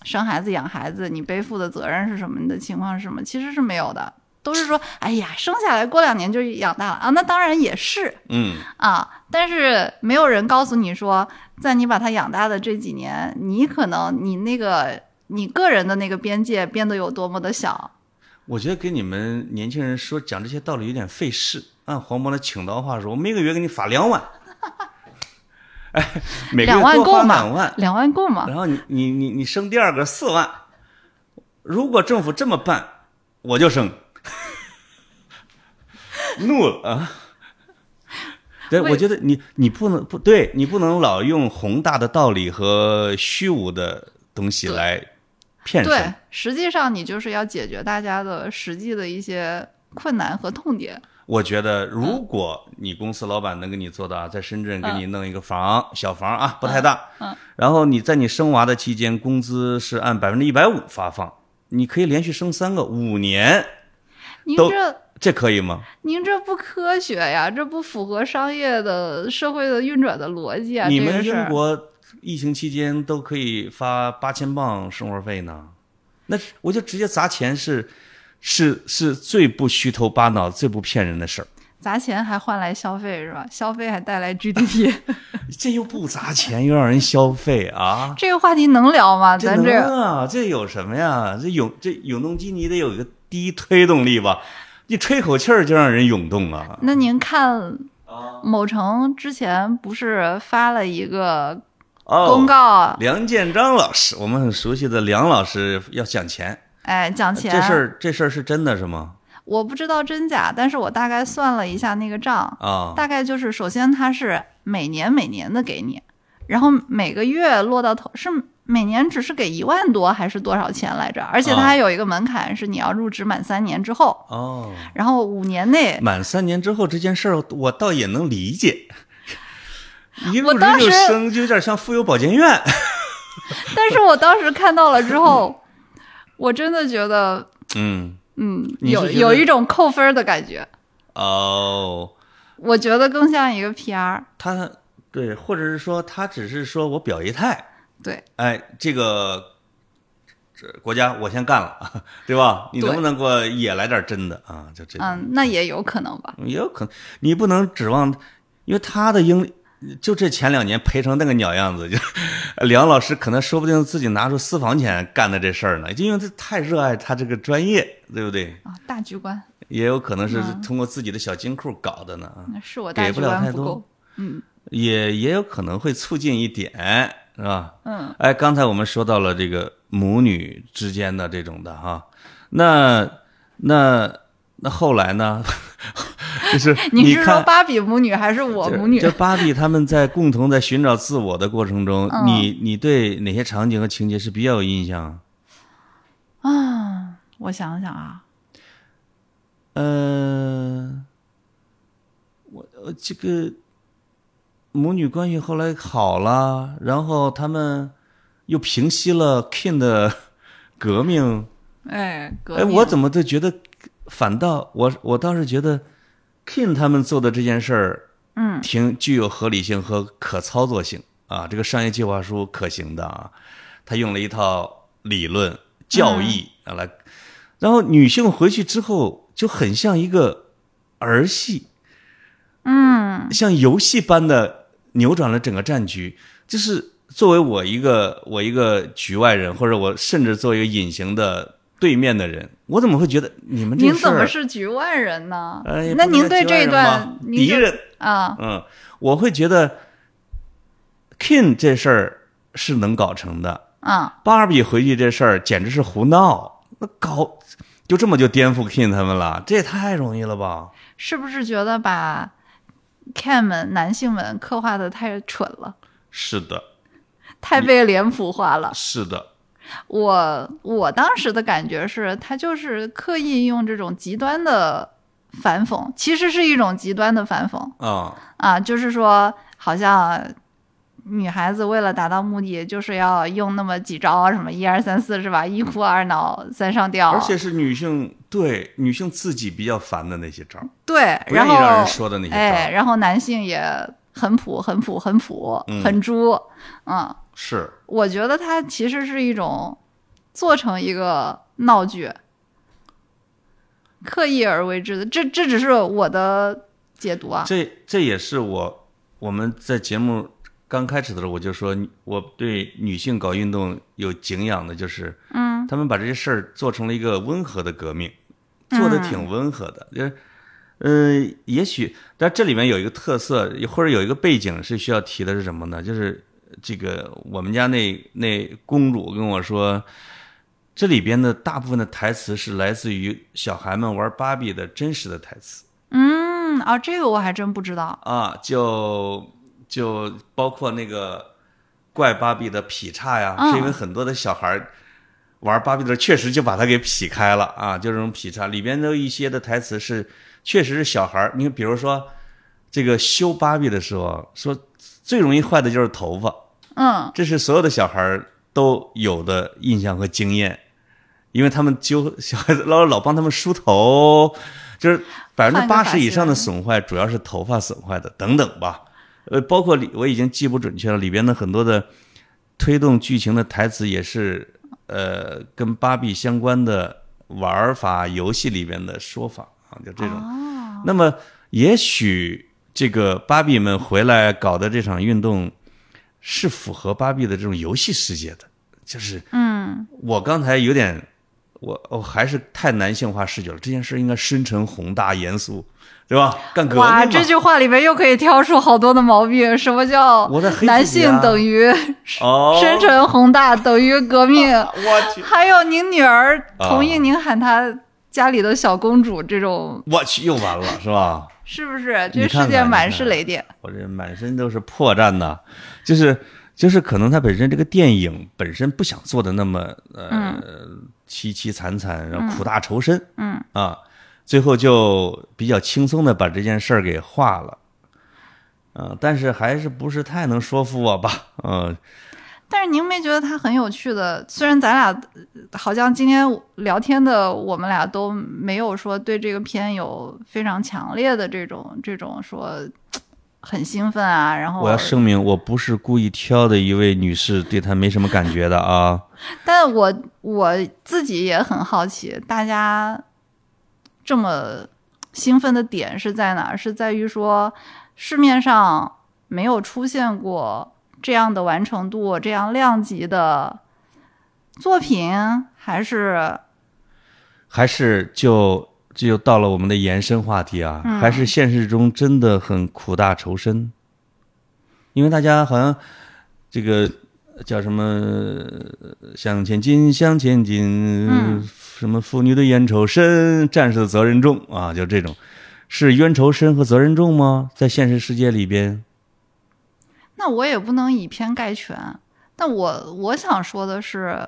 生孩子养孩子，你背负的责任是什么？你的情况是什么？其实是没有的，都是说，哎呀，生下来过两年就养大了啊，那当然也是，嗯啊，但是没有人告诉你说，在你把他养大的这几年，你可能你那个。你个人的那个边界变得有多么的小？我觉得给你们年轻人说讲这些道理有点费事。按黄渤的请刀话说，我每个月给你发两万，哎，每个月多发两万，两万够吗？然后你你你你生第二个四万，如果政府这么办，我就生，怒了啊！对，我觉得你你不能不对，你不能老用宏大的道理和虚无的东西来。骗人对，实际上你就是要解决大家的实际的一些困难和痛点。我觉得，如果你公司老板能给你做到，在深圳给你弄一个房，小房啊，不太大，嗯，然后你在你生娃的期间，工资是按百分之一百五发放，你可以连续生三个，五年，您这这可以吗？您这不科学呀，这不符合商业的社会的运转的逻辑啊！你们英国。疫情期间都可以发八千镑生活费呢，那我就直接砸钱是，是是最不虚头巴脑、最不骗人的事儿。砸钱还换来消费是吧？消费还带来 GDP，这又不砸钱又让人消费啊？这个话题能聊吗？咱这啊，这有什么呀？这永这永动机你得有一个第一推动力吧？你吹口气儿就让人涌动啊？那您看，某城之前不是发了一个？公告，梁建章老师，我们很熟悉的梁老师要讲钱，哎，讲钱，这事儿这事儿是真的是吗？我不知道真假，但是我大概算了一下那个账啊，大概就是首先他是每年每年的给你，然后每个月落到头是每年只是给一万多还是多少钱来着？而且他还有一个门槛是你要入职满三年之后哦，然后五年内满三年之后这件事儿我倒也能理解。一入职就升，就有点像妇幼保健院。但是我当时看到了之后，我真的觉得，嗯嗯，有有一种扣分的感觉。哦，我觉得更像一个 PR。他对，或者是说他只是说我表一态。对，哎，这个这国家我先干了，对吧？你能不能给我也来点真的啊？就这。嗯，那也有可能吧。也有可能，你不能指望，因为他的英。就这前两年赔成那个鸟样子，就 梁老师可能说不定自己拿出私房钱干的这事儿呢，就因为他太热爱他这个专业，对不对？啊，大局观也有可能是通过自己的小金库搞的呢。那是我给不了太多，嗯，也也有可能会促进一点，是吧？嗯，哎，刚才我们说到了这个母女之间的这种的哈，那那那后来呢？就是你是说芭比母女还是我母女？这芭比他们在共同在寻找自我的过程中，你你对哪些场景和情节是比较有印象？啊，我想想啊，呃，我我这个母女关系后来好了，然后他们又平息了 King 的革命。哎，哎，我怎么都觉得反倒我我倒是觉得。King 他们做的这件事儿，嗯，挺具有合理性和可操作性啊。这个商业计划书可行的啊，他用了一套理论，教义啊来，然后女性回去之后就很像一个儿戏，嗯，像游戏般的扭转了整个战局。就是作为我一个我一个局外人，或者我甚至作为一个隐形的对面的人，我怎么会觉得你们这您怎么是局外人呢？哎，那您对这一段敌人啊，嗯，我会觉得 King 这事儿是能搞成的。啊，芭比回去这事儿简直是胡闹，那搞就这么就颠覆 King 他们了，这也太容易了吧？是不是觉得把 Ken 们男性们刻画的太蠢了？是的，太被脸谱化了。是的，我我当时的感觉是他就是刻意用这种极端的反讽，其实是一种极端的反讽啊啊，就是说好像。女孩子为了达到目的，就是要用那么几招，什么一二三四，是吧？一哭二闹三上吊，而且是女性对女性自己比较烦的那些招，对，然后让人说的那些招，哎，然后男性也很普，很普，很普，很猪，嗯，是，我觉得它其实是一种做成一个闹剧，刻意而为之的，这这只是我的解读啊，这这也是我我们在节目。刚开始的时候我就说，我对女性搞运动有敬仰的，就是，嗯，他们把这些事儿做成了一个温和的革命，做的挺温和的，就是，呃，也许，但这里面有一个特色，或者有一个背景是需要提的，是什么呢？就是这个我们家那那公主跟我说，这里边的大部分的台词是来自于小孩们玩芭比的真实的台词。嗯，啊，这个我还真不知道啊，就。就包括那个怪芭比的劈叉呀，是因为很多的小孩玩芭比的时候，确实就把它给劈开了啊，就这种劈叉里边的一些的台词是，确实是小孩你比如说这个修芭比的时候，说最容易坏的就是头发，嗯，这是所有的小孩都有的印象和经验，因为他们揪小孩子老老帮他们梳头，就是百分之八十以上的损坏主要是头发损坏的，等等吧。呃，包括里我已经记不准确了，里边的很多的推动剧情的台词也是呃跟芭比相关的玩法游戏里边的说法啊，就这种。那么也许这个芭比们回来搞的这场运动是符合芭比的这种游戏世界的，就是嗯，我刚才有点我我还是太男性化视角了，这件事应该深沉宏大严肃。对吧？干革命哇，这句话里面又可以挑出好多的毛病。什么叫男性等于深沉宏大等于革命？我去！还有您女儿同意您喊她家里的小公主这种？我去，又完了是吧？是不是？这世界满是雷电。我这满身都是破绽呐，就是就是，可能他本身这个电影本身不想做的那么呃凄凄惨惨，然后苦大仇深，嗯啊。最后就比较轻松的把这件事儿给化了，嗯，但是还是不是太能说服我吧，嗯。但是您没觉得他很有趣的？虽然咱俩好像今天聊天的我们俩都没有说对这个片有非常强烈的这种这种说很兴奋啊。然后我要声明，我不是故意挑的一位女士，对她没什么感觉的啊。但我我自己也很好奇，大家。这么兴奋的点是在哪？是在于说市面上没有出现过这样的完成度、这样量级的作品，还是还是就就到了我们的延伸话题啊？还是现实中真的很苦大仇深？因为大家好像这个叫什么“向前进，向前进”。什么妇女的冤仇深，战士的责任重啊？就这种，是冤仇深和责任重吗？在现实世界里边，那我也不能以偏概全。但我我想说的是，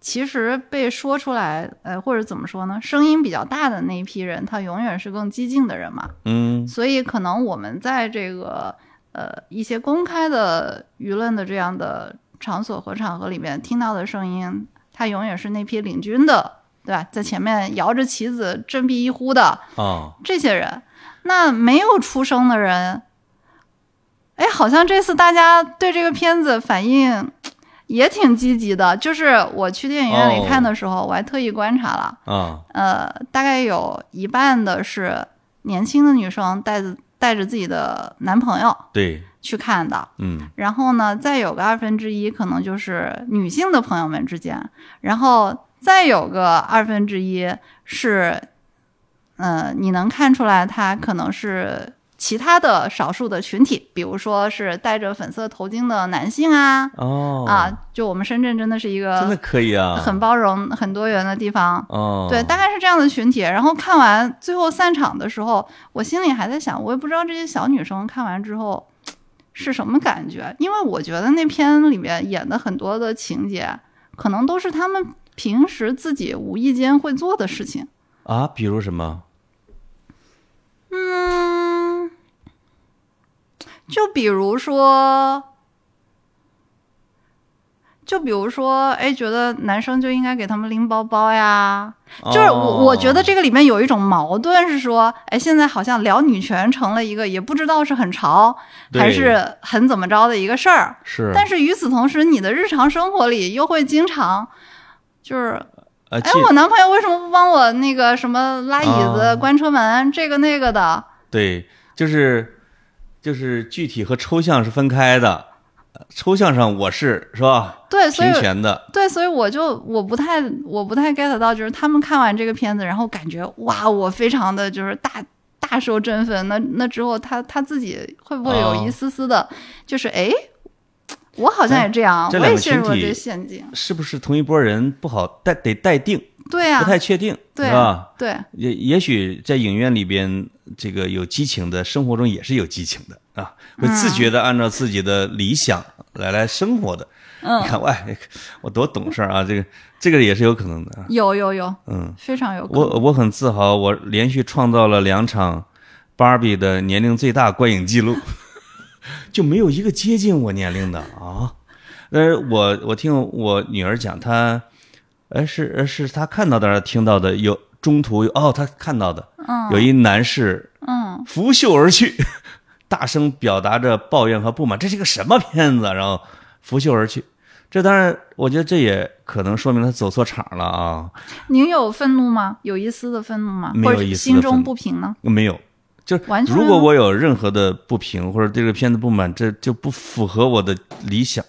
其实被说出来，呃，或者怎么说呢？声音比较大的那一批人，他永远是更激进的人嘛。嗯。所以可能我们在这个呃一些公开的舆论的这样的场所和场合里面听到的声音。他永远是那批领军的，对吧？在前面摇着旗子振臂一呼的啊，这些人，那没有出声的人，哎，好像这次大家对这个片子反应也挺积极的。就是我去电影院里看的时候，我还特意观察了。啊，呃，大概有一半的是年轻的女生带着带着自己的男朋友对。去看的，嗯。然后呢，再有个二分之一可能就是女性的朋友们之间，然后再有个二分之一是，呃，你能看出来他可能是其他的少数的群体，比如说是戴着粉色头巾的男性啊，哦啊，就我们深圳真的是一个真的个可以啊，很包容、很多元的地方。哦，对，大概是这样的群体。然后看完最后散场的时候，我心里还在想，我也不知道这些小女生看完之后 是什么感觉，因为我觉得那片里面演的很多的情节，可能都是他们平时自己无意间会做的事情。啊，比如什么？嗯，就比如说，就比如说，哎，觉得男生就应该给他们拎包包呀。就是我，我觉得这个里面有一种矛盾，是说，哎，现在好像聊女权成了一个也不知道是很潮还是很怎么着的一个事儿。是，但是与此同时，你的日常生活里又会经常，就是，呃，哎，我男朋友为什么不帮我那个什么拉椅子、啊关车门，这个那个的？对，就是就是具体和抽象是分开的，呃抽象上我是是吧？对，所以平权的，对，所以我就我不太我不太 get 到，就是他们看完这个片子，然后感觉哇，我非常的就是大大受振奋。那那之后他他自己会不会有哦一丝丝的，就是哎，我好像也这样，我也陷入了这陷阱。是不是同一波人不好待得待定，对啊、不太确定，对是吧？对也也许在影院里边，这个有激情的，生活中也是有激情的啊，会自觉的按照自己的理想来来生活的。嗯你看，喂，我多懂事儿啊！这个这个也是有可能的啊。有有有，嗯，非常有可能。我我很自豪，我连续创造了两场芭比的年龄最大观影记录，就没有一个接近我年龄的啊。但是我我听我女儿讲，她，呃是呃是他看到的听到的？有中途有哦，他看到的，嗯有一男士嗯拂袖而去，大声表达着抱怨和不满，这是个什么片子？然后拂袖而去。这当然，我觉得这也可能说明他走错场了啊。您有愤怒吗？有一丝的愤怒吗？没有心中不平呢？没有，就完全如果我有任何的不平或者对这个片子不满，这就不符合我的理想。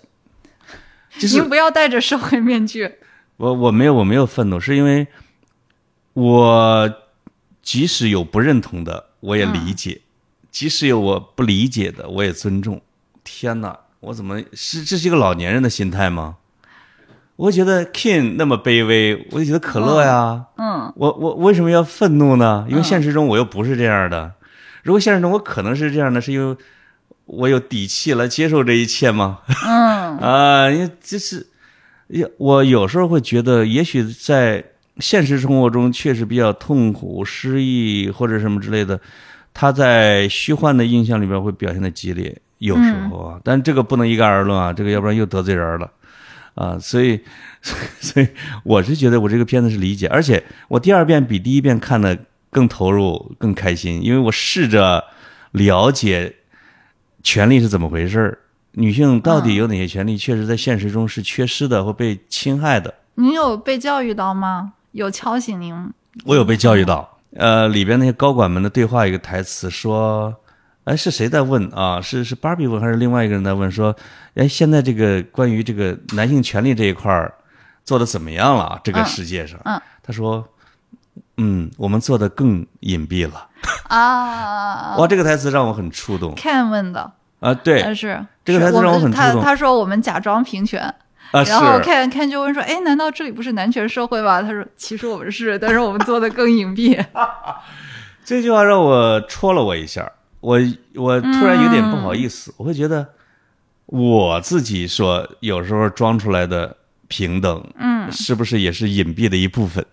就是您不要戴着社会面具。我我没有我没有愤怒，是因为我即使有不认同的，我也理解；即使有我不理解的，我也尊重。天哪，我怎么是这是一个老年人的心态吗？我觉得 King 那么卑微，我就觉得可乐呀。嗯我我为什么要愤怒呢？因为现实中我又不是这样的。如果现实中我可能是这样的，是因为我有底气来接受这一切吗？嗯啊，因为这是，也我有时候会觉得，也许在现实生活中确实比较痛苦、失意或者什么之类的，他在虚幻的印象里边会表现的激烈，有时候啊，但这个不能一概而论啊，这个要不然又得罪人了。啊，所以，所以我是觉得我这个片子是理解，而且我第二遍比第一遍看的更投入、更开心，因为我试着了解权力是怎么回事儿，女性到底有哪些权利，确实在现实中是缺失的或被侵害的。您有被教育到吗？有敲醒您？我有被教育到，呃，里边那些高管们的对话，一个台词说，哎，是谁在问啊？是是芭比问还是另外一个人在问？说，哎，现在这个关于这个男性权利这一块儿做的怎么样了啊？这个嗯世界上，嗯他说，嗯，我们做的更隐蔽了。啊，哇，这个台词让我很触动 Ken 问的，啊！对但是这个台词是们让我很触动他他说我们假装平权，啊，然后是 Ken Ken 就问说，哎，难道这里不是男权社会吗？他说，其实我们是，但是我们做的更隐蔽。这句话让我戳了我一下，我我突然有点不好意思，我会觉得我自己说有时候装出来的平等，嗯，是不是也是隐蔽的一部分？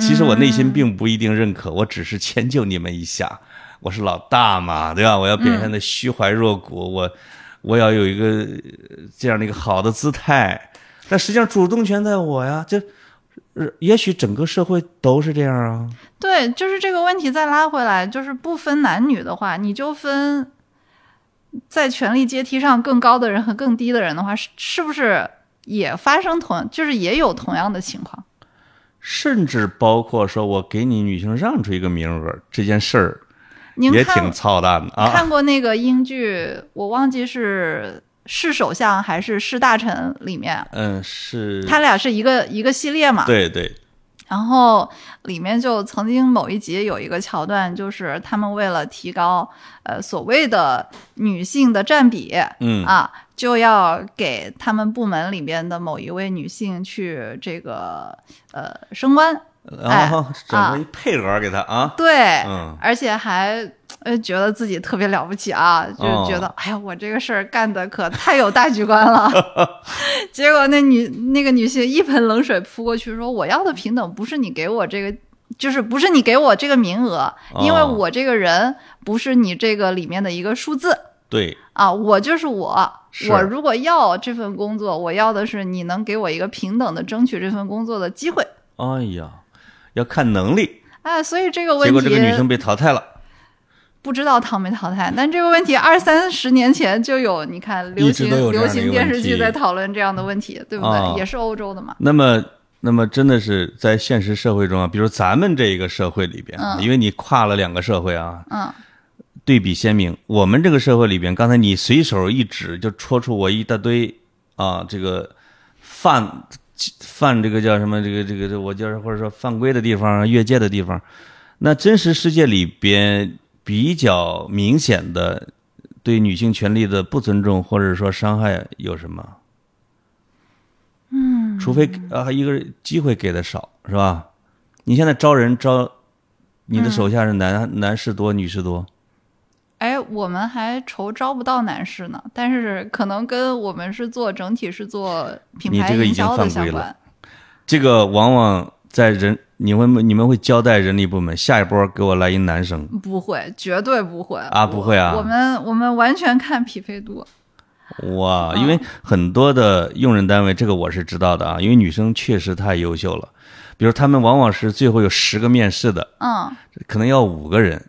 其实我内心并不一定认可，我只是迁就你们一下，我是老大嘛，对吧？我要表现的虚怀若谷，我我要有一个呃这样的一个好的姿态，但实际上主动权在我呀，这。呃也许整个社会都是这样啊，对，就是这个问题再拉回来，就是不分男女的话，你就分在权力阶梯上更高的人和更低的人的话，是是不是也发生同，就是也有同样的情况，甚至包括说我给你女性让出一个名额这件事儿，也挺操蛋的啊。看过那个英剧，我忘记是是首相还是是大臣里面，嗯，是他俩是一个一个系列嘛？对对。然后里面就曾经某一集有一个桥段，就是他们为了提高呃所谓的女性的占比，嗯啊，就要给他们部门里边的某一位女性去这个呃升官，然后整个一配额给他啊，对，嗯，而且还。呃，觉得自己特别了不起啊，就觉得，哎呀，我这个事儿干的可太有大局观了。结果那女那个女性一盆冷水扑过去，说：“我要的平等不是你给我这个，就是不是你给我这个名额，因为我这个人不是你这个里面的一个数字。对啊，我就是我。我如果要这份工作，我要的是你能给我一个平等的争取这份工作的机会。哎呀，要看能力。哎，所以这个问题，结果这个女生被淘汰了。”不知道淘没淘汰，但这个问题二三十年前就有，你看流行流行电视剧在讨论这样的问题，对不对？也是欧洲的嘛。那么，那么真的是在现实社会中啊，比如咱们这一个社会里边，因为你跨了两个社会啊，嗯，对比鲜明。我们这个社会里边，刚才你随手一指就戳出我一大堆啊，这个犯犯这个叫什么？这个这个这我叫或者说犯规的地方、越界的地方，那真实世界里边。比较明显的对女性权利的不尊重或者说伤害有什么？嗯，除非啊一个机会给的少是吧？你现在招人招，你的手下是男男士多女士多？哎，我们还愁招不到男士呢，但是可能跟我们是做整体是做品牌营销的相关。这个往往在人。你们你们会交代人力部门下一波给我来一男生？不会，绝对不会啊！不会啊！我们我们完全看匹配度。哇，因为很多的用人单位，这个我是知道的啊。因为女生确实太优秀了，比如他们往往是最后有十个面试的，嗯，可能要五个人，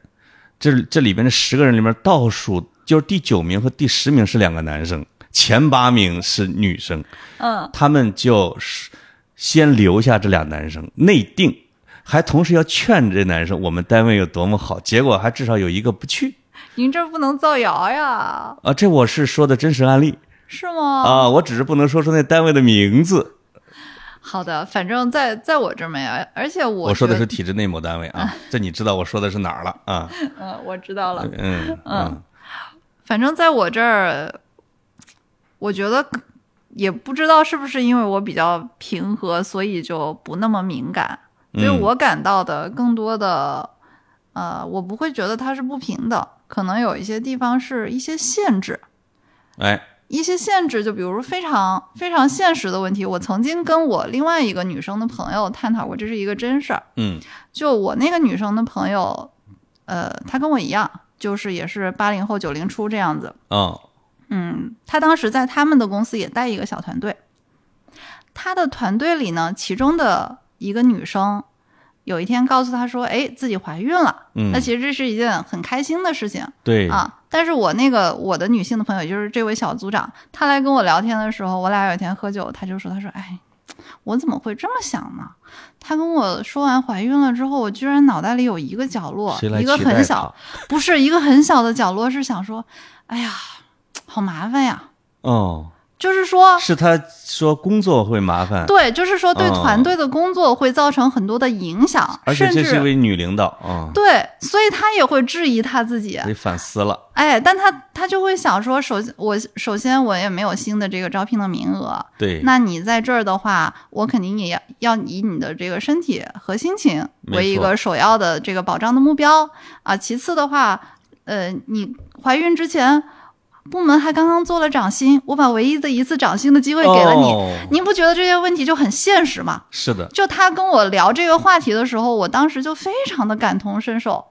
这这里边的十个人里面倒数就是第九名和第十名是两个男生，前八名是女生，嗯，他们就是。先留下这俩男生内定，还同时要劝这男生我们单位有多么好，结果还至少有一个不去。您这不能造谣呀！啊，这我是说的真实案例。是吗？啊，我只是不能说出那单位的名字。好的，反正在在我这没有，而且我我说的是体制内某单位啊，这你知道我说的是哪儿了啊？嗯，我知道了。嗯嗯，反正在我这儿，我觉得。也不知道是不是因为我比较平和，所以就不那么敏感。所以我感到的更多的，呃，我不会觉得它是不平等，可能有一些地方是一些限制。哎，一些限制，就比如非常非常现实的问题。我曾经跟我另外一个女生的朋友探讨过，这是一个真事儿。嗯，就我那个女生的朋友，呃，她跟我一样，就是也是八零后九零初这样子。哦。嗯，她当时在他们的公司也带一个小团队，她的团队里呢，其中的一个女生，有一天告诉他说：“哎，自己怀孕了。”嗯，那其实这是一件很开心的事情。对啊，但是我那个我的女性的朋友，就是这位小组长，她来跟我聊天的时候，我俩有一天喝酒，她就说：“她说，哎，我怎么会这么想呢？”她跟我说完怀孕了之后，我居然脑袋里有一个角落，一个很小，不是一个很小的角落，是想说：“哎呀。”好麻烦呀！哦，就是说，是他说工作会麻烦，对，就是说对团队的工作会造成很多的影响，而且这是一位女领导啊，对，所以他也会质疑他自己，得反思了。哎，但他他就会想说，首先我首先我也没有新的这个招聘的名额，对，那你在这儿的话，我肯定也要要以你的这个身体和心情为一个首要的这个保障的目标啊。其次的话，呃，你怀孕之前。部门还刚刚做了涨薪，我把唯一的一次涨薪的机会给了你，您不觉得这些问题就很现实吗？是的，就他跟我聊这个话题的时候，我当时就非常的感同身受。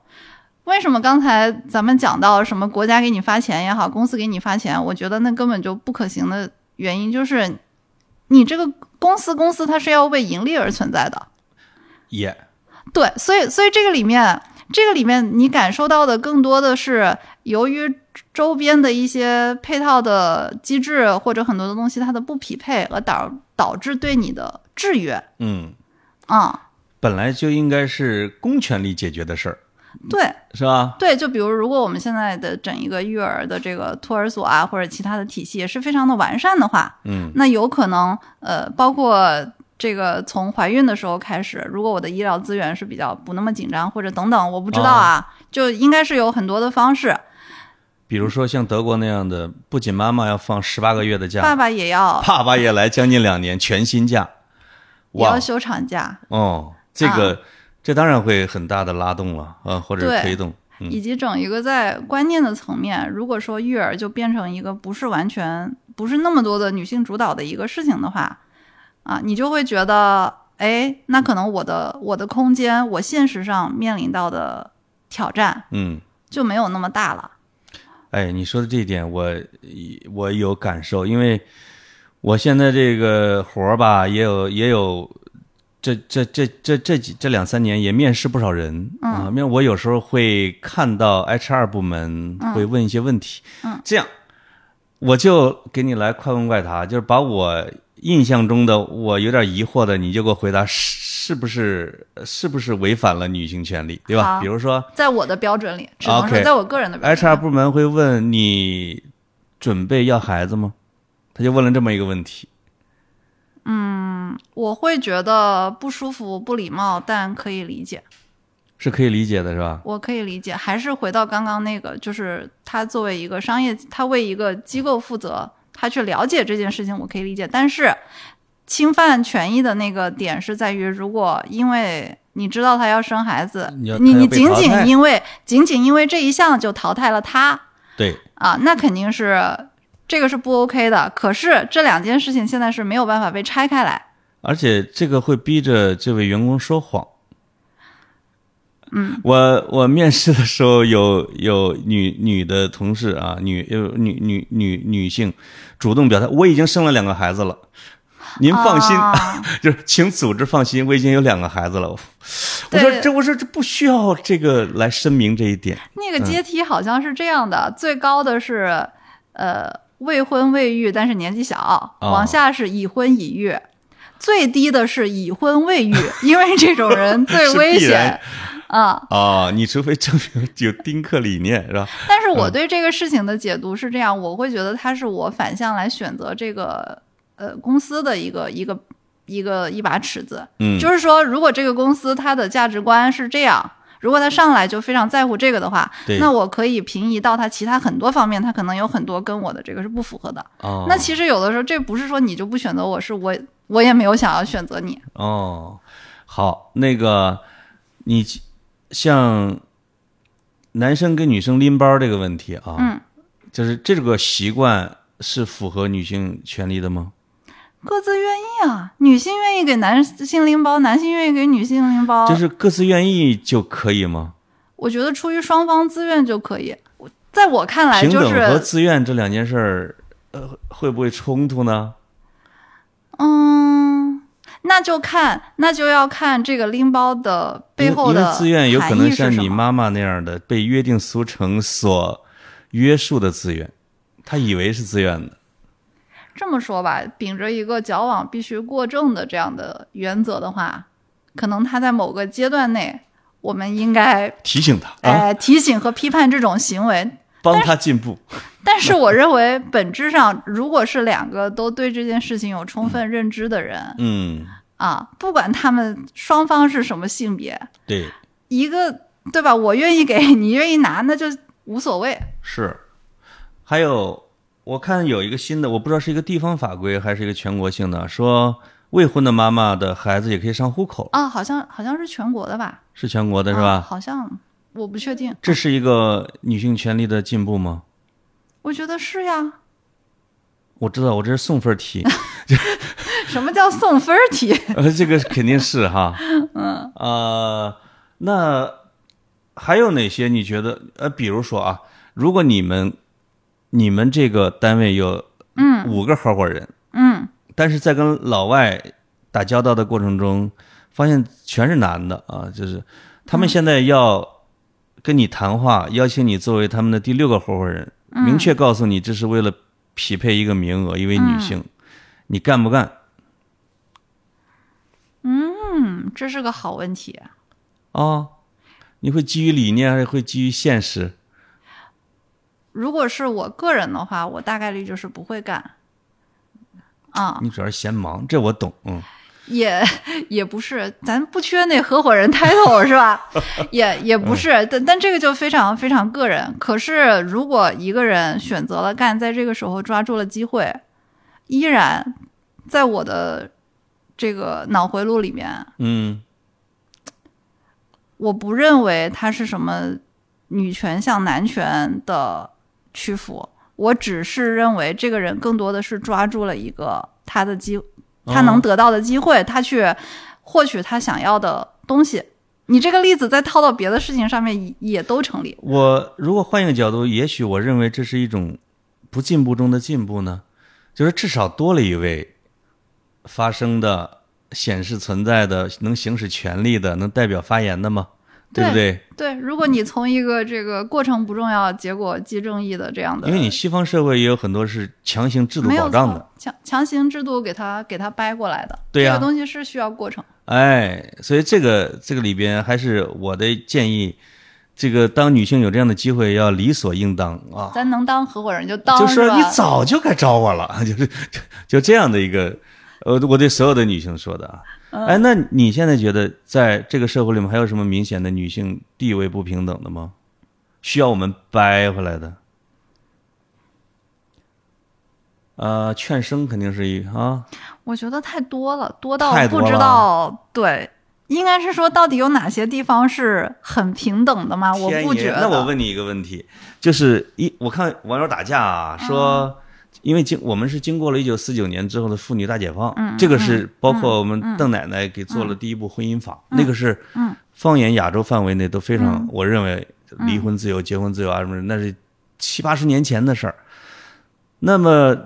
为什么刚才咱们讲到什么国家给你发钱也好，公司给你发钱，我觉得那根本就不可行的原因就是，你这个公司公司它是要为盈利而存在的。也，对，所以所以这个里面，这个里面你感受到的更多的是由于。周边的一些配套的机制或者很多的东西它的不匹配，而导导致对你的制约。嗯，啊，本来就应该是公权力解决的事儿，对是吧？对，就比如如果我们现在的整一个育儿的这个托儿所啊或者其他的体系也是非常的完善的话，嗯，那有可能呃，包括这个从怀孕的时候开始，如果我的医疗资源是比较不那么紧张或者等等，我不知道啊，就应该是有很多的方式。比如说像德国那样的，不仅妈妈要放十八个月的假，爸爸也要爸爸也来将近两年全薪假，哇 也要休产假，哦，这个、这当然会很大的拉动了啊，或者对推动，嗯以及整一个在观念的层面，如果说育儿就变成一个不是完全不是那么多的女性主导的一个事情的话，啊，你就会觉得，哎，那可能我的我的空间，我现实上面临到的挑战嗯。就没有那么大了。哎，你说的这一点我我有感受，因为我现在这个活儿吧，也有也有这这这这这几这两三年也面试不少人啊，因为我有时候会看到 HR 部门会问一些问题，嗯。这样我就给你来快问快答，就是把我印象中的我有点疑惑的，你就给我回答是是不是是不是违反了女性权利，对吧？比如说。在我的标准里，只能说在我个人的标准 HR。部门会问你准备要孩子吗？他就问了这么一个问题。嗯我会觉得不舒服、不礼貌，但可以理解。是可以理解的，是吧？我可以理解，还是回到刚刚那个，就是他作为一个商业，他为一个机构负责，他去了解这件事情，我可以理解。但是侵犯权益的那个点是在于，如果因为你知道他要生孩子，你你仅仅因为仅仅因为这一项就淘汰了他对，啊，那肯定是这个是不 OK 的。可是这两件事情现在是没有办法被拆开来。而且这个会逼着这位员工说谎。嗯，我我面试的时候有有女女的同事啊，女有女女女女性主动表态，我已经生了两个孩子了，您放心，啊 就是请组织放心，我已经有两个孩子了。我对说这我说这不需要这个来声明这一点。那个阶梯好像是这样的，最高的是呃未婚未育，但是年纪小，哦往下是已婚已育，最低的是已婚未育，因为这种人 最危险。啊、哦，你除非证明有丁克理念是吧？但是我对这个事情的解读是这样，我会觉得他是我反向来选择这个呃公司的一个一个一个一把尺子，嗯，就是说，如果这个公司它的价值观是这样，如果他上来就非常在乎这个的话对，那我可以平移到他其他很多方面，他可能有很多跟我的这个是不符合的。哦，那其实有的时候，这不是说你就不选择我，是我我也没有想要选择你。哦，好，那个你像男生跟女生拎包这个问题啊，嗯，就是这个习惯是符合女性权利的吗？各自愿意啊，女性愿意给男性拎包，男性愿意给女性拎包，就是各自愿意就可以吗？我觉得出于双方自愿就可以。我在我看来，就平等和自愿这两件事儿，呃，会不会冲突呢？嗯，那就看，那就要看这个拎包的背后的因为自愿有可能像你妈妈那样的被约定俗成所约束的自愿，他以为是自愿的。这么说吧，秉着一个矫枉必须过正的这样的原则的话，可能他在某个阶段内，我们应该提醒他啊，哎提醒和批判这种行为。帮他进步。但是我认为，本质上，如果是两个都对这件事情有充分认知的人嗯，啊，不管他们双方是什么性别，对，一个对吧？我愿意给你愿意拿，那就无所谓。是。还有，我看有一个新的，我不知道是一个地方法规还是一个全国性的，说未婚的妈妈的孩子也可以上户口，啊，好像好像是全国的吧？是全国的是啊吧？好像我不确定。这是一个女性权利的进步吗？我觉得是呀。我知道，我这是送分题，什么叫送分题？呃，这个肯定是哈，嗯，呃，那还有哪些你觉得？呃，比如说啊，如果你们你们这个单位有嗯五个合伙人，嗯但是在跟老外打交道的过程中，发现全是男的啊，就是他们现在要跟你谈话，邀请你作为他们的第六个合伙人，明确告诉你这是为了匹配一个名额，一位女性，你干不干？嗯，这是个好问题。啊，你会基于理念还是会基于现实？如果是我个人的话，我大概率就是不会干。啊，你主要是嫌忙，这我懂，嗯。也 也不是，咱不缺那合伙人 title 是吧？也也不是，但但这个就非常非常个人。可是如果一个人选择了干，在这个时候抓住了机会，依然在我的这个脑回路里面，嗯，我不认为他是什么女权向男权的屈服，我只是认为这个人更多的是抓住了一个他的机。他能得到的机会，他去获取他想要的东西。你这个例子再套到别的事情上面也都成立。我如果换一个角度，也许我认为这是一种不进步中的进步呢，就是至少多了一位发生的、显示存在的、能行使权利的、能代表发言的吗？对不对？对，如果你从一个这个过程不重要，结果即正义的这样的，因为你西方社会也有很多是强行制度保障的，强强行制度给他给他掰过来的，对呀，这个东西是需要过程。哎，所以这个这个里边还是我的建议，这个当女性有这样的机会，要理所应当啊。咱能当合伙人就当，就是你早就该找我了，就是就就这样的一个，呃，我对所有的女性说的啊。哎，那你现在觉得在这个社会里面还有什么明显的女性地位不平等的吗？需要我们掰回来的？呃，劝生肯定是一啊。我觉得太多了，多到不知道。对，应该是说到底有哪些地方是很平等的吗？我不觉得。那我问你一个问题，就是一我看网友打架啊，说。因为经我们是经过了一九四九年之后的妇女大解放，这个是包括我们邓奶奶给做了第一部婚姻法，那个是放眼亚洲范围内都非常，我认为离婚自由、结婚自由啊什么，那是七八十年前的事儿。那么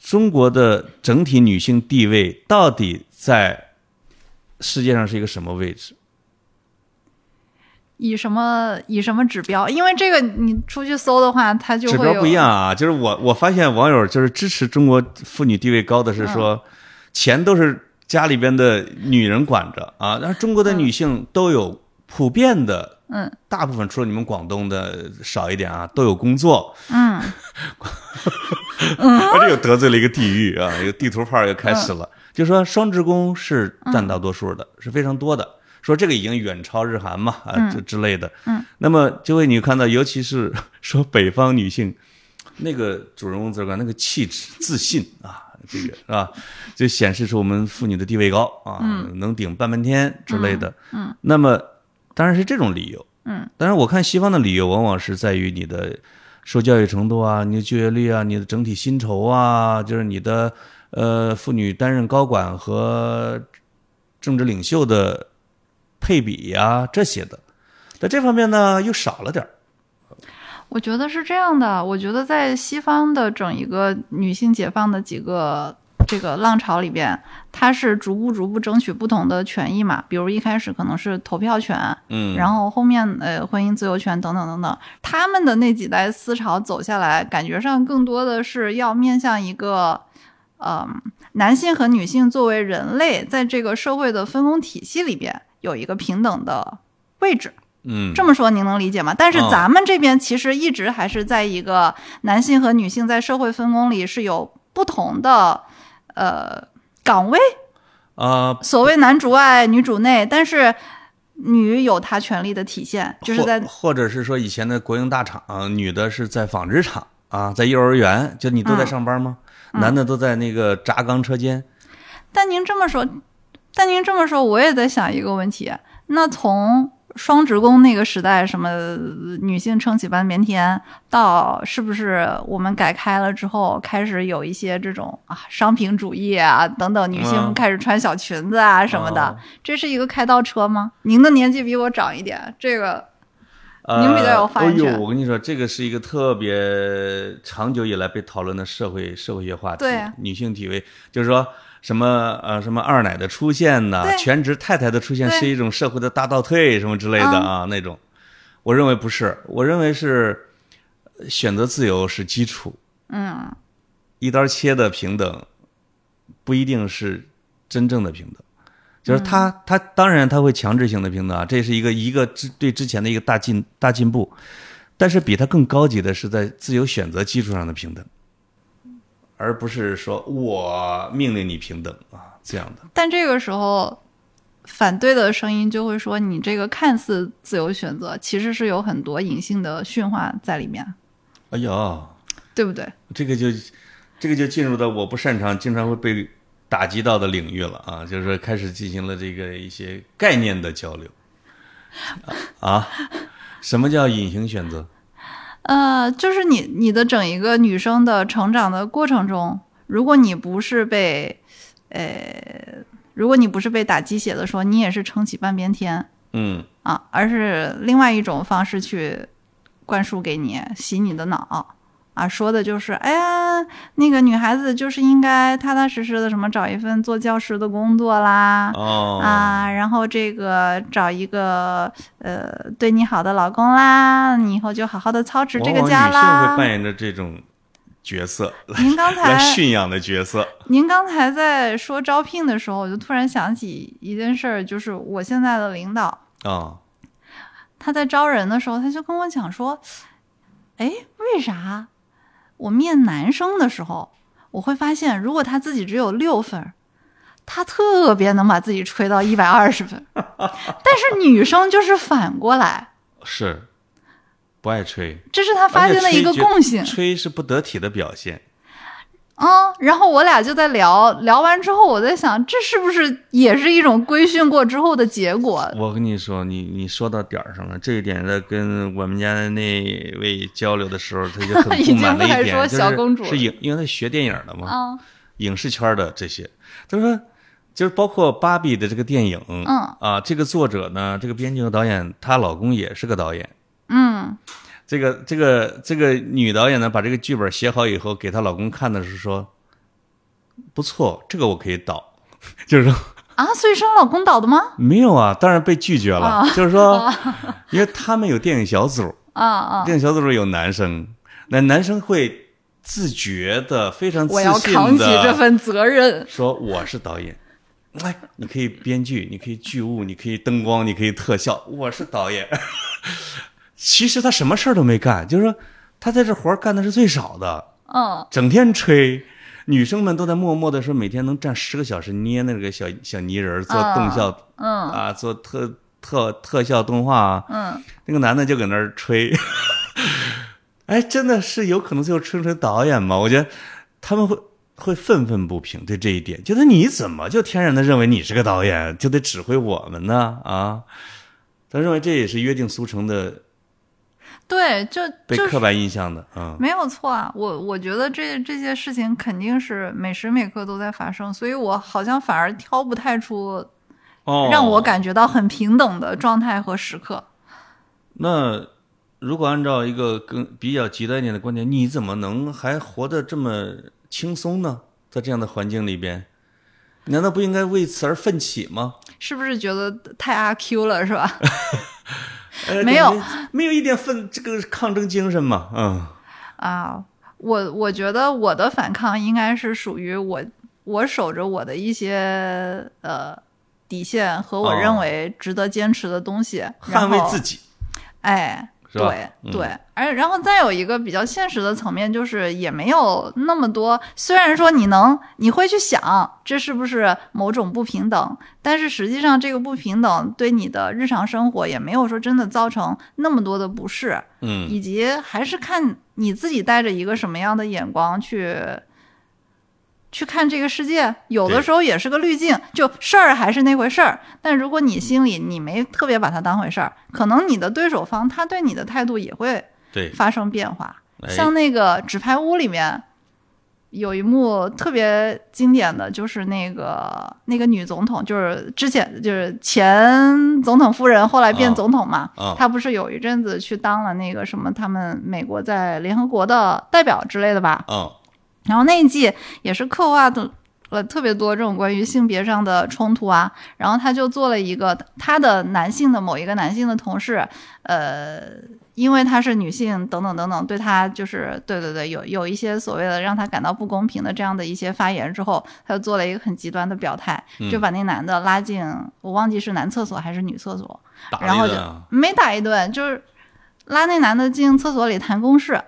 中国的整体女性地位到底在世界上是一个什么位置？以什么以什么指标？因为这个你出去搜的话，它就指标不一样啊。就是我我发现网友就是支持中国妇女地位高的是说，钱都是家里边的女人管着啊。但是中国的女性都有普遍的，嗯，大部分除了你们广东的少一点啊，都有工作。嗯，我这又得罪了一个地域啊，一个地图炮又开始了。就说双职工是占大多数的，是非常多的。说这个已经远超日韩嘛啊这之类的，嗯，那么就会你看到，尤其是 说北方女性，那个主人公自个那个气质自信啊，这个是吧，就显示出我们妇女的地位高啊，能顶半边天之类的，嗯，那么当然是这种理由，嗯，当然我看西方的理由往往是在于你的受教育程度啊，你的就业率啊，你的整体薪酬啊，就是你的呃妇女担任高管和政治领袖的。配比呀这些的，在这方面呢又少了点儿。我觉得是这样的，我觉得在西方的整一个女性解放的几个这个浪潮里边，它是逐步逐步争取不同的权益嘛。比如一开始可能是投票权，嗯，然后后面呃婚姻自由权等等等等。他们的那几代思潮走下来，感觉上更多的是要面向一个，嗯，男性和女性作为人类在这个社会的分工体系里边。有一个平等的位置，嗯，这么说您能理解吗？但是咱们这边其实一直还是在一个男性和女性在社会分工里是有不同的呃岗位，呃，所谓男主外女主内，但是女有她权利的体现，就是在或者是说以前的国营大厂，女的是在纺织厂啊，在幼儿园，就你都在上班吗？男的都在那个轧钢车间。但您这么说。但您这么说，我也在想一个问题：那从双职工那个时代，什么女性撑起半边天，到是不是我们改开了之后，开始有一些这种啊商品主义啊等等，女性开始穿小裙子啊什么的，这是一个开倒车吗？您的年纪比我长一点，这个您比较有发言权。我跟你说，这个是一个特别长久以来被讨论的社会社会学话题。对，女性体位，就是说。什么呃什么二奶的出现呢？全职太太的出现是一种社会的大倒退什么之类的啊那种，我认为不是，我认为是，选择自由是基础，嗯，一刀切的平等不一定是真正的平等，就是他他当然他会强制性的平等啊，这是一个一个之对之前的一个大进大进步，但是比它更高级的是在自由选择基础上的平等，而不是说我命令你平等啊这样的。但这个时候，反对的声音就会说，你这个看似自由选择，其实是有很多隐性的驯化在里面，哎呀，对不对？这个就这个就进入到我不擅长、经常会被打击到的领域了啊，就是说开始进行了这个一些概念的交流啊。什么叫隐形选择？呃，就是你你的整一个女生的成长的过程中，如果你不是被，呃，如果你不是被打鸡血的说你也是撑起半边天嗯。啊，而是另外一种方式去灌输给你洗你的脑啊，说的就是，哎呀，那个女孩子就是应该踏踏实实的什么找一份做教师的工作啦，哦啊，然后这个找一个呃对你好的老公啦，你以后就好好的操持这个往往女性家啦会。扮演着这种角色您刚 来才驯养的角色。您刚才在说招聘的时候，我就突然想起一件事儿，就是我现在的领导啊，他在招人的时候，他就跟我讲说，哎，为啥我面男生的时候，我会发现如果他自己只有六分。他特别能把自己吹到一百二十分，但是女生就是反过来，是不爱吹，这是他发现的一个共性。吹是不得体的表现。嗯，然后我俩就在聊聊完之后，我在想，这是不是也是一种规训过之后的结果？我跟你说，你你说到点儿上了。这一点在，跟我们家的那位交流的时候，他就很 不满的一点，就是小公主是影，因为他学电影的嘛，嗯，影视圈的这些，他说就是包括芭比的这个电影，嗯啊，这个作者呢，这个编剧和导演，她老公也是个导演。嗯这个这个这个女导演呢，把这个剧本写好以后，给她老公看的是说，不错，这个我可以导，就是说啊，所以是她老公导的吗？没有啊，当然被拒绝了。啊就是说，因为他们有电影小组，啊啊，电影小组有男生，那男生会自觉的、非常自我要信扛起这的份责任。说我是导演。哎，你可以编剧，你可以剧务，你可以灯光，你可以特效，我是导演。其实他什么事儿都没干，就是说他在这活儿干的是最少的，嗯整天吹。女生们都在默默的说，每天能站十个小时捏那个小小泥人儿，做动效、嗯啊，做特特特效动画啊。嗯，那个男的就搁那儿吹，哎，真的是有可能最后吹成导演吗？我觉得他们会会愤愤不平对这一点，觉得你怎么就天然的认为你是个导演，就得指挥我们呢？啊，他认为这也是约定俗成的，对，就被就刻板印象的嗯。没有错啊。我我觉得这这些事情肯定是每时每刻都在发生，所以我好像反而挑不太出哦，让我感觉到很平等的状态和时刻。那如果按照一个更比较极端一点的观点，你怎么能还活得这么轻松呢？在这样的环境里边，难道不应该为此而奋起吗？是不是觉得太阿 Q 了，是吧？呃没有没有一点奋这个抗争精神嘛？嗯，啊，我我觉得我的反抗应该是属于我我守着我的一些呃底线和我哦认为值得坚持的东西，捍卫自己。哎，对嗯对，而然后再有一个比较现实的层面，就是也没有那么多。虽然说你能，你会去想这是不是某种不平等，但是实际上这个不平等对你的日常生活也没有说真的造成那么多的不适，嗯，以及还是看你自己带着一个什么样的眼光去。去看这个世界，有的时候也是个滤镜，就事儿还是那回事儿。但如果你心里你没特别把它当回事儿，可能你的对手方他对你的态度也会对，发生变化。哎像那个《纸牌屋》里面有一幕特别经典的就是那个那个女总统，就是之前就是前总统夫人，后来变啊总统嘛。啊她不是有一阵子去当了那个什么他们美国在联合国的代表之类的吧？嗯，然后那一季也是刻画的呃特别多这种关于性别上的冲突啊，然后他就做了一个他的男性的某一个男性的同事，呃，因为他是女性等等等等，对他就是对对对，有有一些所谓的让他感到不公平的这样的一些发言之后，他就做了一个很极端的表态，就把那男的拉进我忘记是男厕所还是女厕所，然后就没打一顿，就是拉那男的进厕所里谈公事，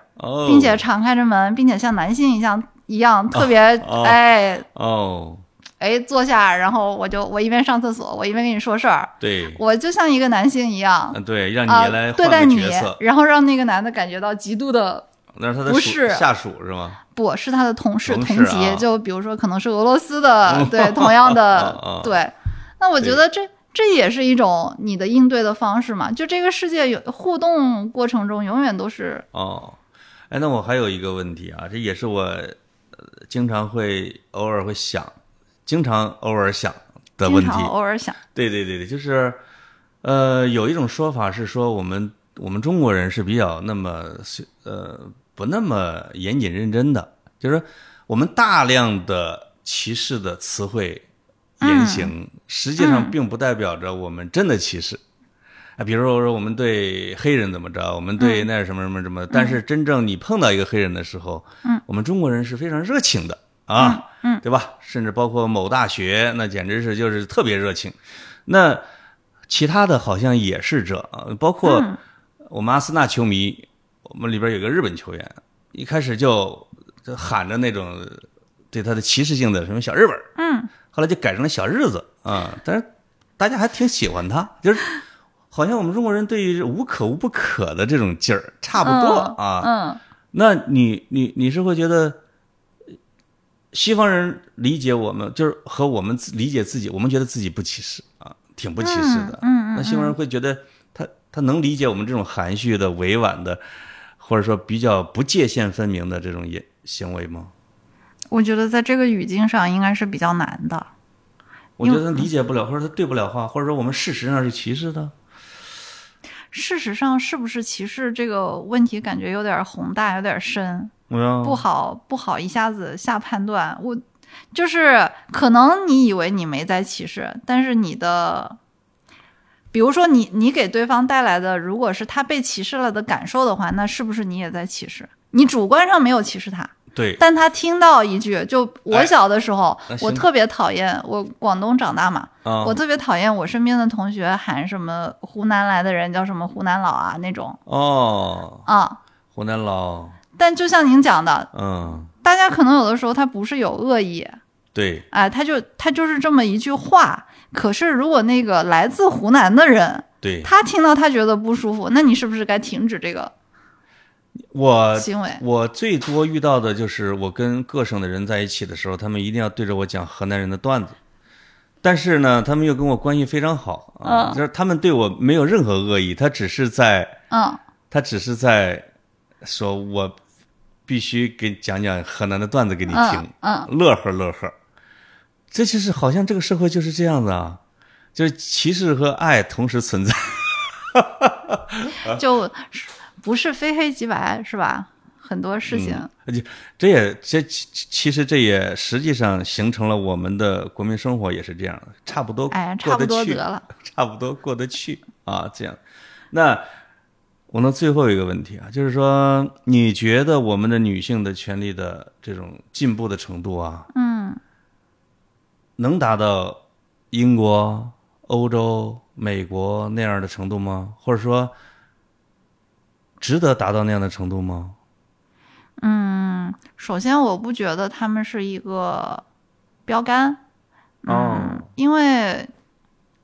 并且敞开着门，并且像男性一样一样特别哎哦。哎，坐下，然后我就我一边上厕所，我一边跟你说事儿。对，我就像一个男性一样。对，让你来对待你，然后让那个男的感觉到极度的那是他的不是下属是吗？不是他的同事同级，就比如说可能是俄罗斯的，对，同样的 对。那我觉得这这也是一种你的应对的方式嘛？就这个世界有互动过程中永远都是哦。哎，那我还有一个问题啊，这也是我经常会偶尔会想。经常偶尔想的问题，偶尔想，对对对对，就是，呃，有一种说法是说，我们我们中国人是比较那么呃不那么严谨认真的，就是我们大量的歧视的词汇言行，实际上并不代表着我们真的歧视啊。比如说说我们对黑人怎么着，我们对那什么什么什么，但是真正你碰到一个黑人的时候，嗯，我们中国人是非常热情的。啊，嗯，对吧？甚至包括某大学，那简直是就是特别热情。那其他的好像也是这，包括我们阿森纳球迷，我们里边有个日本球员，一开始就就喊着那种对他的歧视性的什么小日本，嗯，后来就改成了小日子啊。但是大家还挺喜欢他，就是好像我们中国人对于无可无不可的这种劲儿差不多啊。嗯，那你你你是会觉得？西方人理解我们，就是和我们理解自己，我们觉得自己不歧视啊，挺不歧视的。嗯嗯。那西方人会觉得他他能理解我们这种含蓄的、委婉的，或者说比较不界限分明的这种也行为吗？我觉得在这个语境上应该是比较难的。我觉得他理解不了，或者他对不了话，或者说我们事实上是歧视的。事实上是不是歧视这个问题，感觉有点宏大，有点深。不好，不好，一下子下判断。我就是可能你以为你没在歧视，但是你的，比如说你你给对方带来的，如果是他被歧视了的感受的话，那是不是你也在歧视？你主观上没有歧视他，对，但他听到一句，就我小的时候，我特别讨厌，我广东长大嘛，我特别讨厌我身边的同学喊什么湖南来的人叫什么湖南佬啊那种。哦，啊，湖南佬。但就像您讲的，嗯，大家可能有的时候他不是有恶意，对，哎，他就他就是这么一句话。可是如果那个来自湖南的人，对，他听到他觉得不舒服，那你是不是该停止这个我行为？我最多遇到的就是我跟各省的人在一起的时候，他们一定要对着我讲河南人的段子，但是呢，他们又跟我关系非常好，嗯，就是他们对我没有任何恶意，他只是在，嗯，他只是在说我。必须给讲讲河南的段子给你听，嗯，乐呵乐呵。这就是好像这个社会就是这样子啊，就是歧视和爱同时存在，就不是非黑即白，是吧？很多事情，这也这其其实这也实际上形成了我们的国民生活也是这样的，差不多，哎，差不多得了，差不多过得去啊，这样，那。我那最后一个问题啊，就是说，你觉得我们的女性的权利的这种进步的程度啊，嗯，能达到英国、欧洲、美国那样的程度吗？或者说，值得达到那样的程度吗？嗯，首先，我不觉得他们是一个标杆，嗯，因为。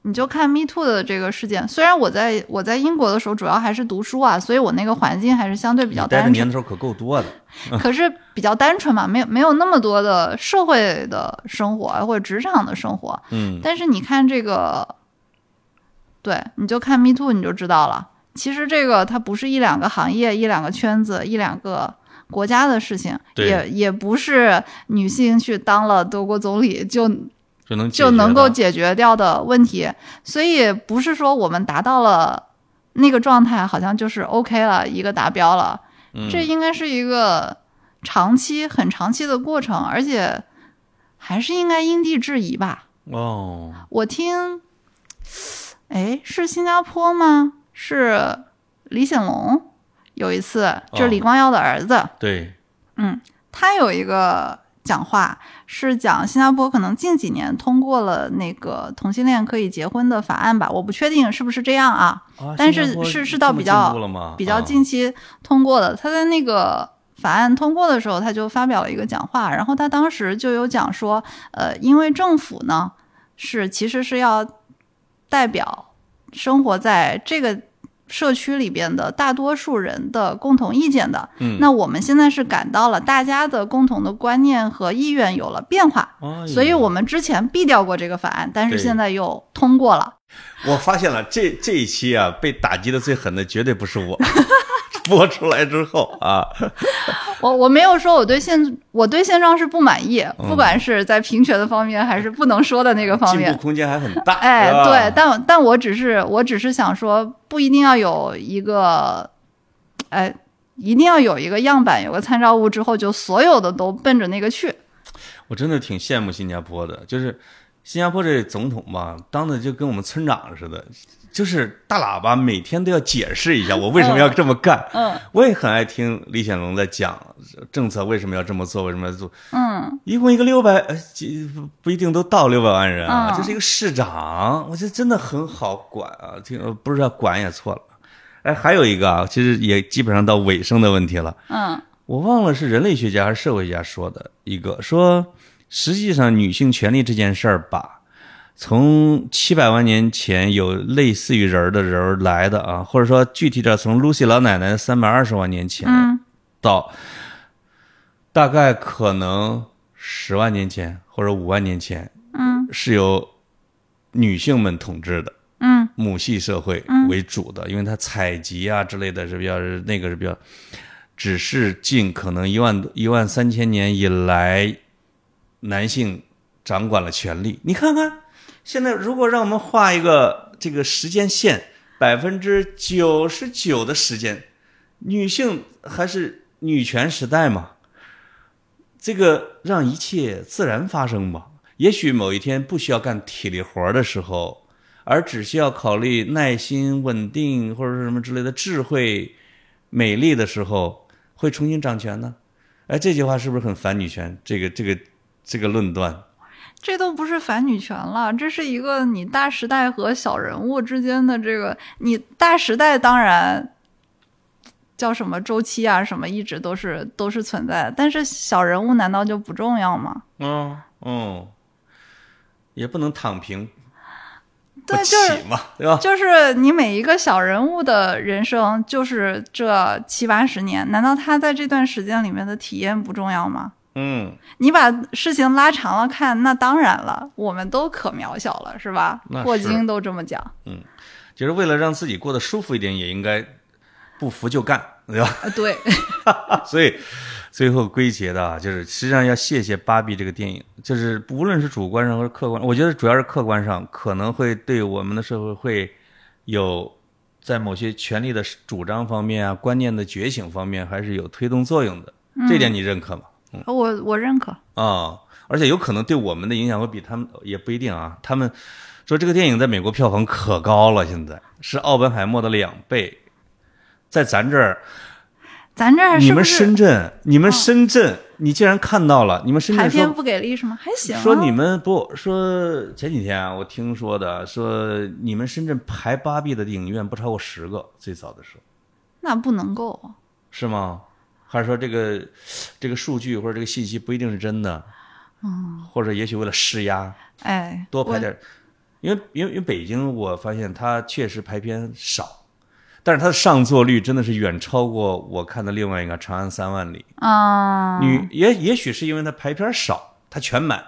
你就看 Me Too 的这个事件，虽然我在我在英国的时候主要还是读书啊，所以我那个环境还是相对比较单纯。年的时候可够多的，可是比较单纯嘛，没有没有那么多的社会的生活或者职场的生活。嗯。但是你看这个，对，你就看 Me Too 你就知道了。其实这个它不是一两个行业、一两个圈子、一两个国家的事情，也也不是女性去当了德国总理就。就能就能够解决掉的问题，所以不是说我们达到了那个状态，好像就是 OK 了，一个达标了。这应该是一个长期、很长期的过程，而且还是应该因地制宜吧。哦，我听，哎，是新加坡吗？是李显龙有一次，就是李光耀的儿子，对，嗯，他有一个讲话是讲新加坡可能近几年通过了那个同性恋可以结婚的法案吧，我不确定是不是这样啊，但是是是到比较比较近期通过的。他在那个法案通过的时候，他就发表了一个讲话，然后他当时就有讲说，呃，因为政府呢是其实是要代表生活在这个。社区里边的大多数人的共同意见的，嗯，那我们现在是感到了大家的共同的观念和意愿有了变化，所以我们之前毙掉过这个法案，但是现在又通过了。我发现了，这这一期啊，被打击的最狠的绝对不是我。播出来之后 啊，我我没有说我对现我对现状是不满意，不管是在平权的方面还是不能说的那个方面，进步空间还很大。哎，对，但但我只是我只是想说，不一定要有一个，哎，一定要有一个样板，有个参照物之后，就所有的都奔着那个去。我真的挺羡慕新加坡的，就是新加坡这总统吧，当的就跟我们村长似的。就是大喇叭每天都要解释一下我为什么要这么干。嗯，我也很爱听李显龙在讲政策为什么要这么做，为什么要做。嗯，一共一个六百，不不一定都到六百万人啊，这是一个市长，我觉得真的很好管啊。听不是要管也错了。哎，还有一个啊，其实也基本上到尾声的问题了。嗯，我忘了是人类学家还是社会学家说的一个，说实际上女性权利这件事儿吧。从七百万年前有类似于人的人来的啊，或者说具体点，从露西老奶奶三百二十万年前到大概可能十万年前或者五万年前，嗯，是由女性们统治的，嗯，母系社会为主的，因为它采集啊之类的是比较那个是比较，只是近可能一万一万三千年以来，男性掌管了权力，你看看。现在，如果让我们画一个这个时间线，百分之九十九的时间，女性还是女权时代嘛？这个让一切自然发生吧。也许某一天不需要干体力活的时候，而只需要考虑耐心、稳定或者是什么之类的智慧、美丽的时候，会重新掌权呢？哎，这句话是不是很反女权？这个、这个、这个论断。这都不是反女权了，这是一个你大时代和小人物之间的这个。你大时代当然叫什么周期啊，什么一直都是都是存在的，但是小人物难道就不重要吗？嗯嗯，也不能躺平，对，就是嘛，对吧？就是 你每一个小人物的人生，就是这七八十年，难道他在这段时间里面的体验不重要吗？嗯，你把事情拉长了看，那当然了，我们都可渺小了，是吧？霍金都这么讲。嗯，就是为了让自己过得舒服一点，也应该不服就干，对吧？对。所以最后归结的，就是实际上要谢谢《芭比》这个电影，就是无论是主观上还是客观，我觉得主要是客观上，可能会对我们的社会会有在某些权利的主张方面啊、观念的觉醒方面，还是有推动作用的。这点你认可吗？我我认可啊，而且有可能对我们的影响会比他们也不一定啊。他们说这个电影在美国票房可高了，现在是奥本海默的两倍，在咱这儿，咱这儿你们深圳，你们深圳，你竟然看到了，你们深圳排片不给力是吗？还行。说你们不说前几天啊，我听说的，说你们深圳排八 B 的影院不超过十个，最早的时候，那不能够是吗？还是说这个这个数据或者这个信息不一定是真的，嗯，或者也许为了施压，哎，多拍点，因为因为因为北京我发现它确实排片少，但是它的上座率真的是远超过我看的另外一个《长安三万里》啊，女也也许是因为它排片少，它全满，《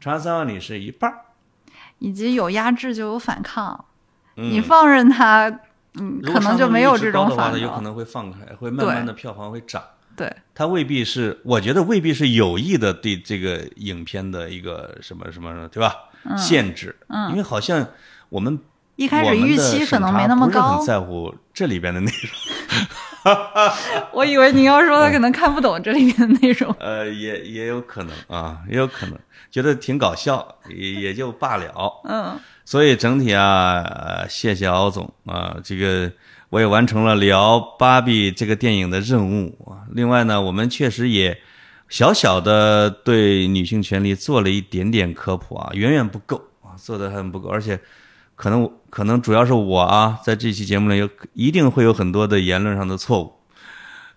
长安三万里》是一半以及有压制就有反抗，你放任它。嗯，可能就没有这种反应。有可能会放开，会慢慢的票房会涨。对，它未必是，我觉得未必是有意的对这个影片的一个什么什么，对吧？限制。嗯。因为好像我们一开始预期可能没那么高，很在乎这里边的内容。我以为您要说他可能看不懂这里面的内容。呃，也也有可能啊，也有可能觉得挺搞笑，也也就罢了。嗯。所以整体啊，谢谢敖总啊，这个我也完成了聊芭比这个电影的任务啊。另外呢，我们确实也小小的对女性权利做了一点点科普啊，远远不够啊，做的很不够，而且可能可能主要是我啊，在这期节目里有一定会有很多的言论上的错误。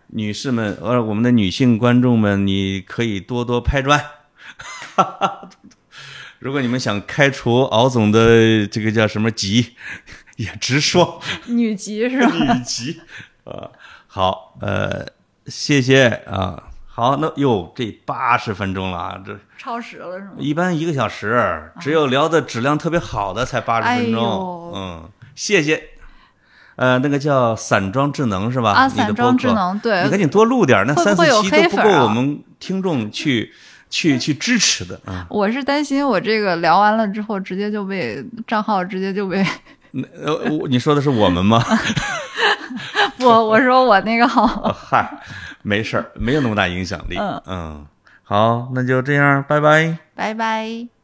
女士们，呃，我们的女性观众们，你可以多多拍砖。如果你们想开除敖总的这个叫什么籍，也直说女籍是吧？女籍啊，好，呃，谢谢啊，好，那哟，这八十分钟了啊，这超时了是吗？一般一个小时，只有聊的质量特别好的才八十分钟，嗯，谢谢。呃，那个叫散装智能是吧？啊，散装智能，对，你赶紧多录点，那三四期都不够我们听众去去 去支持的啊。我是担心我这个聊完了之后，直接就被账号直接就被。呃，你说的是我们吗？不，我说我那个号。嗨，没事儿，没有那么大影响力。嗯嗯，好，那就这样，拜拜。拜拜。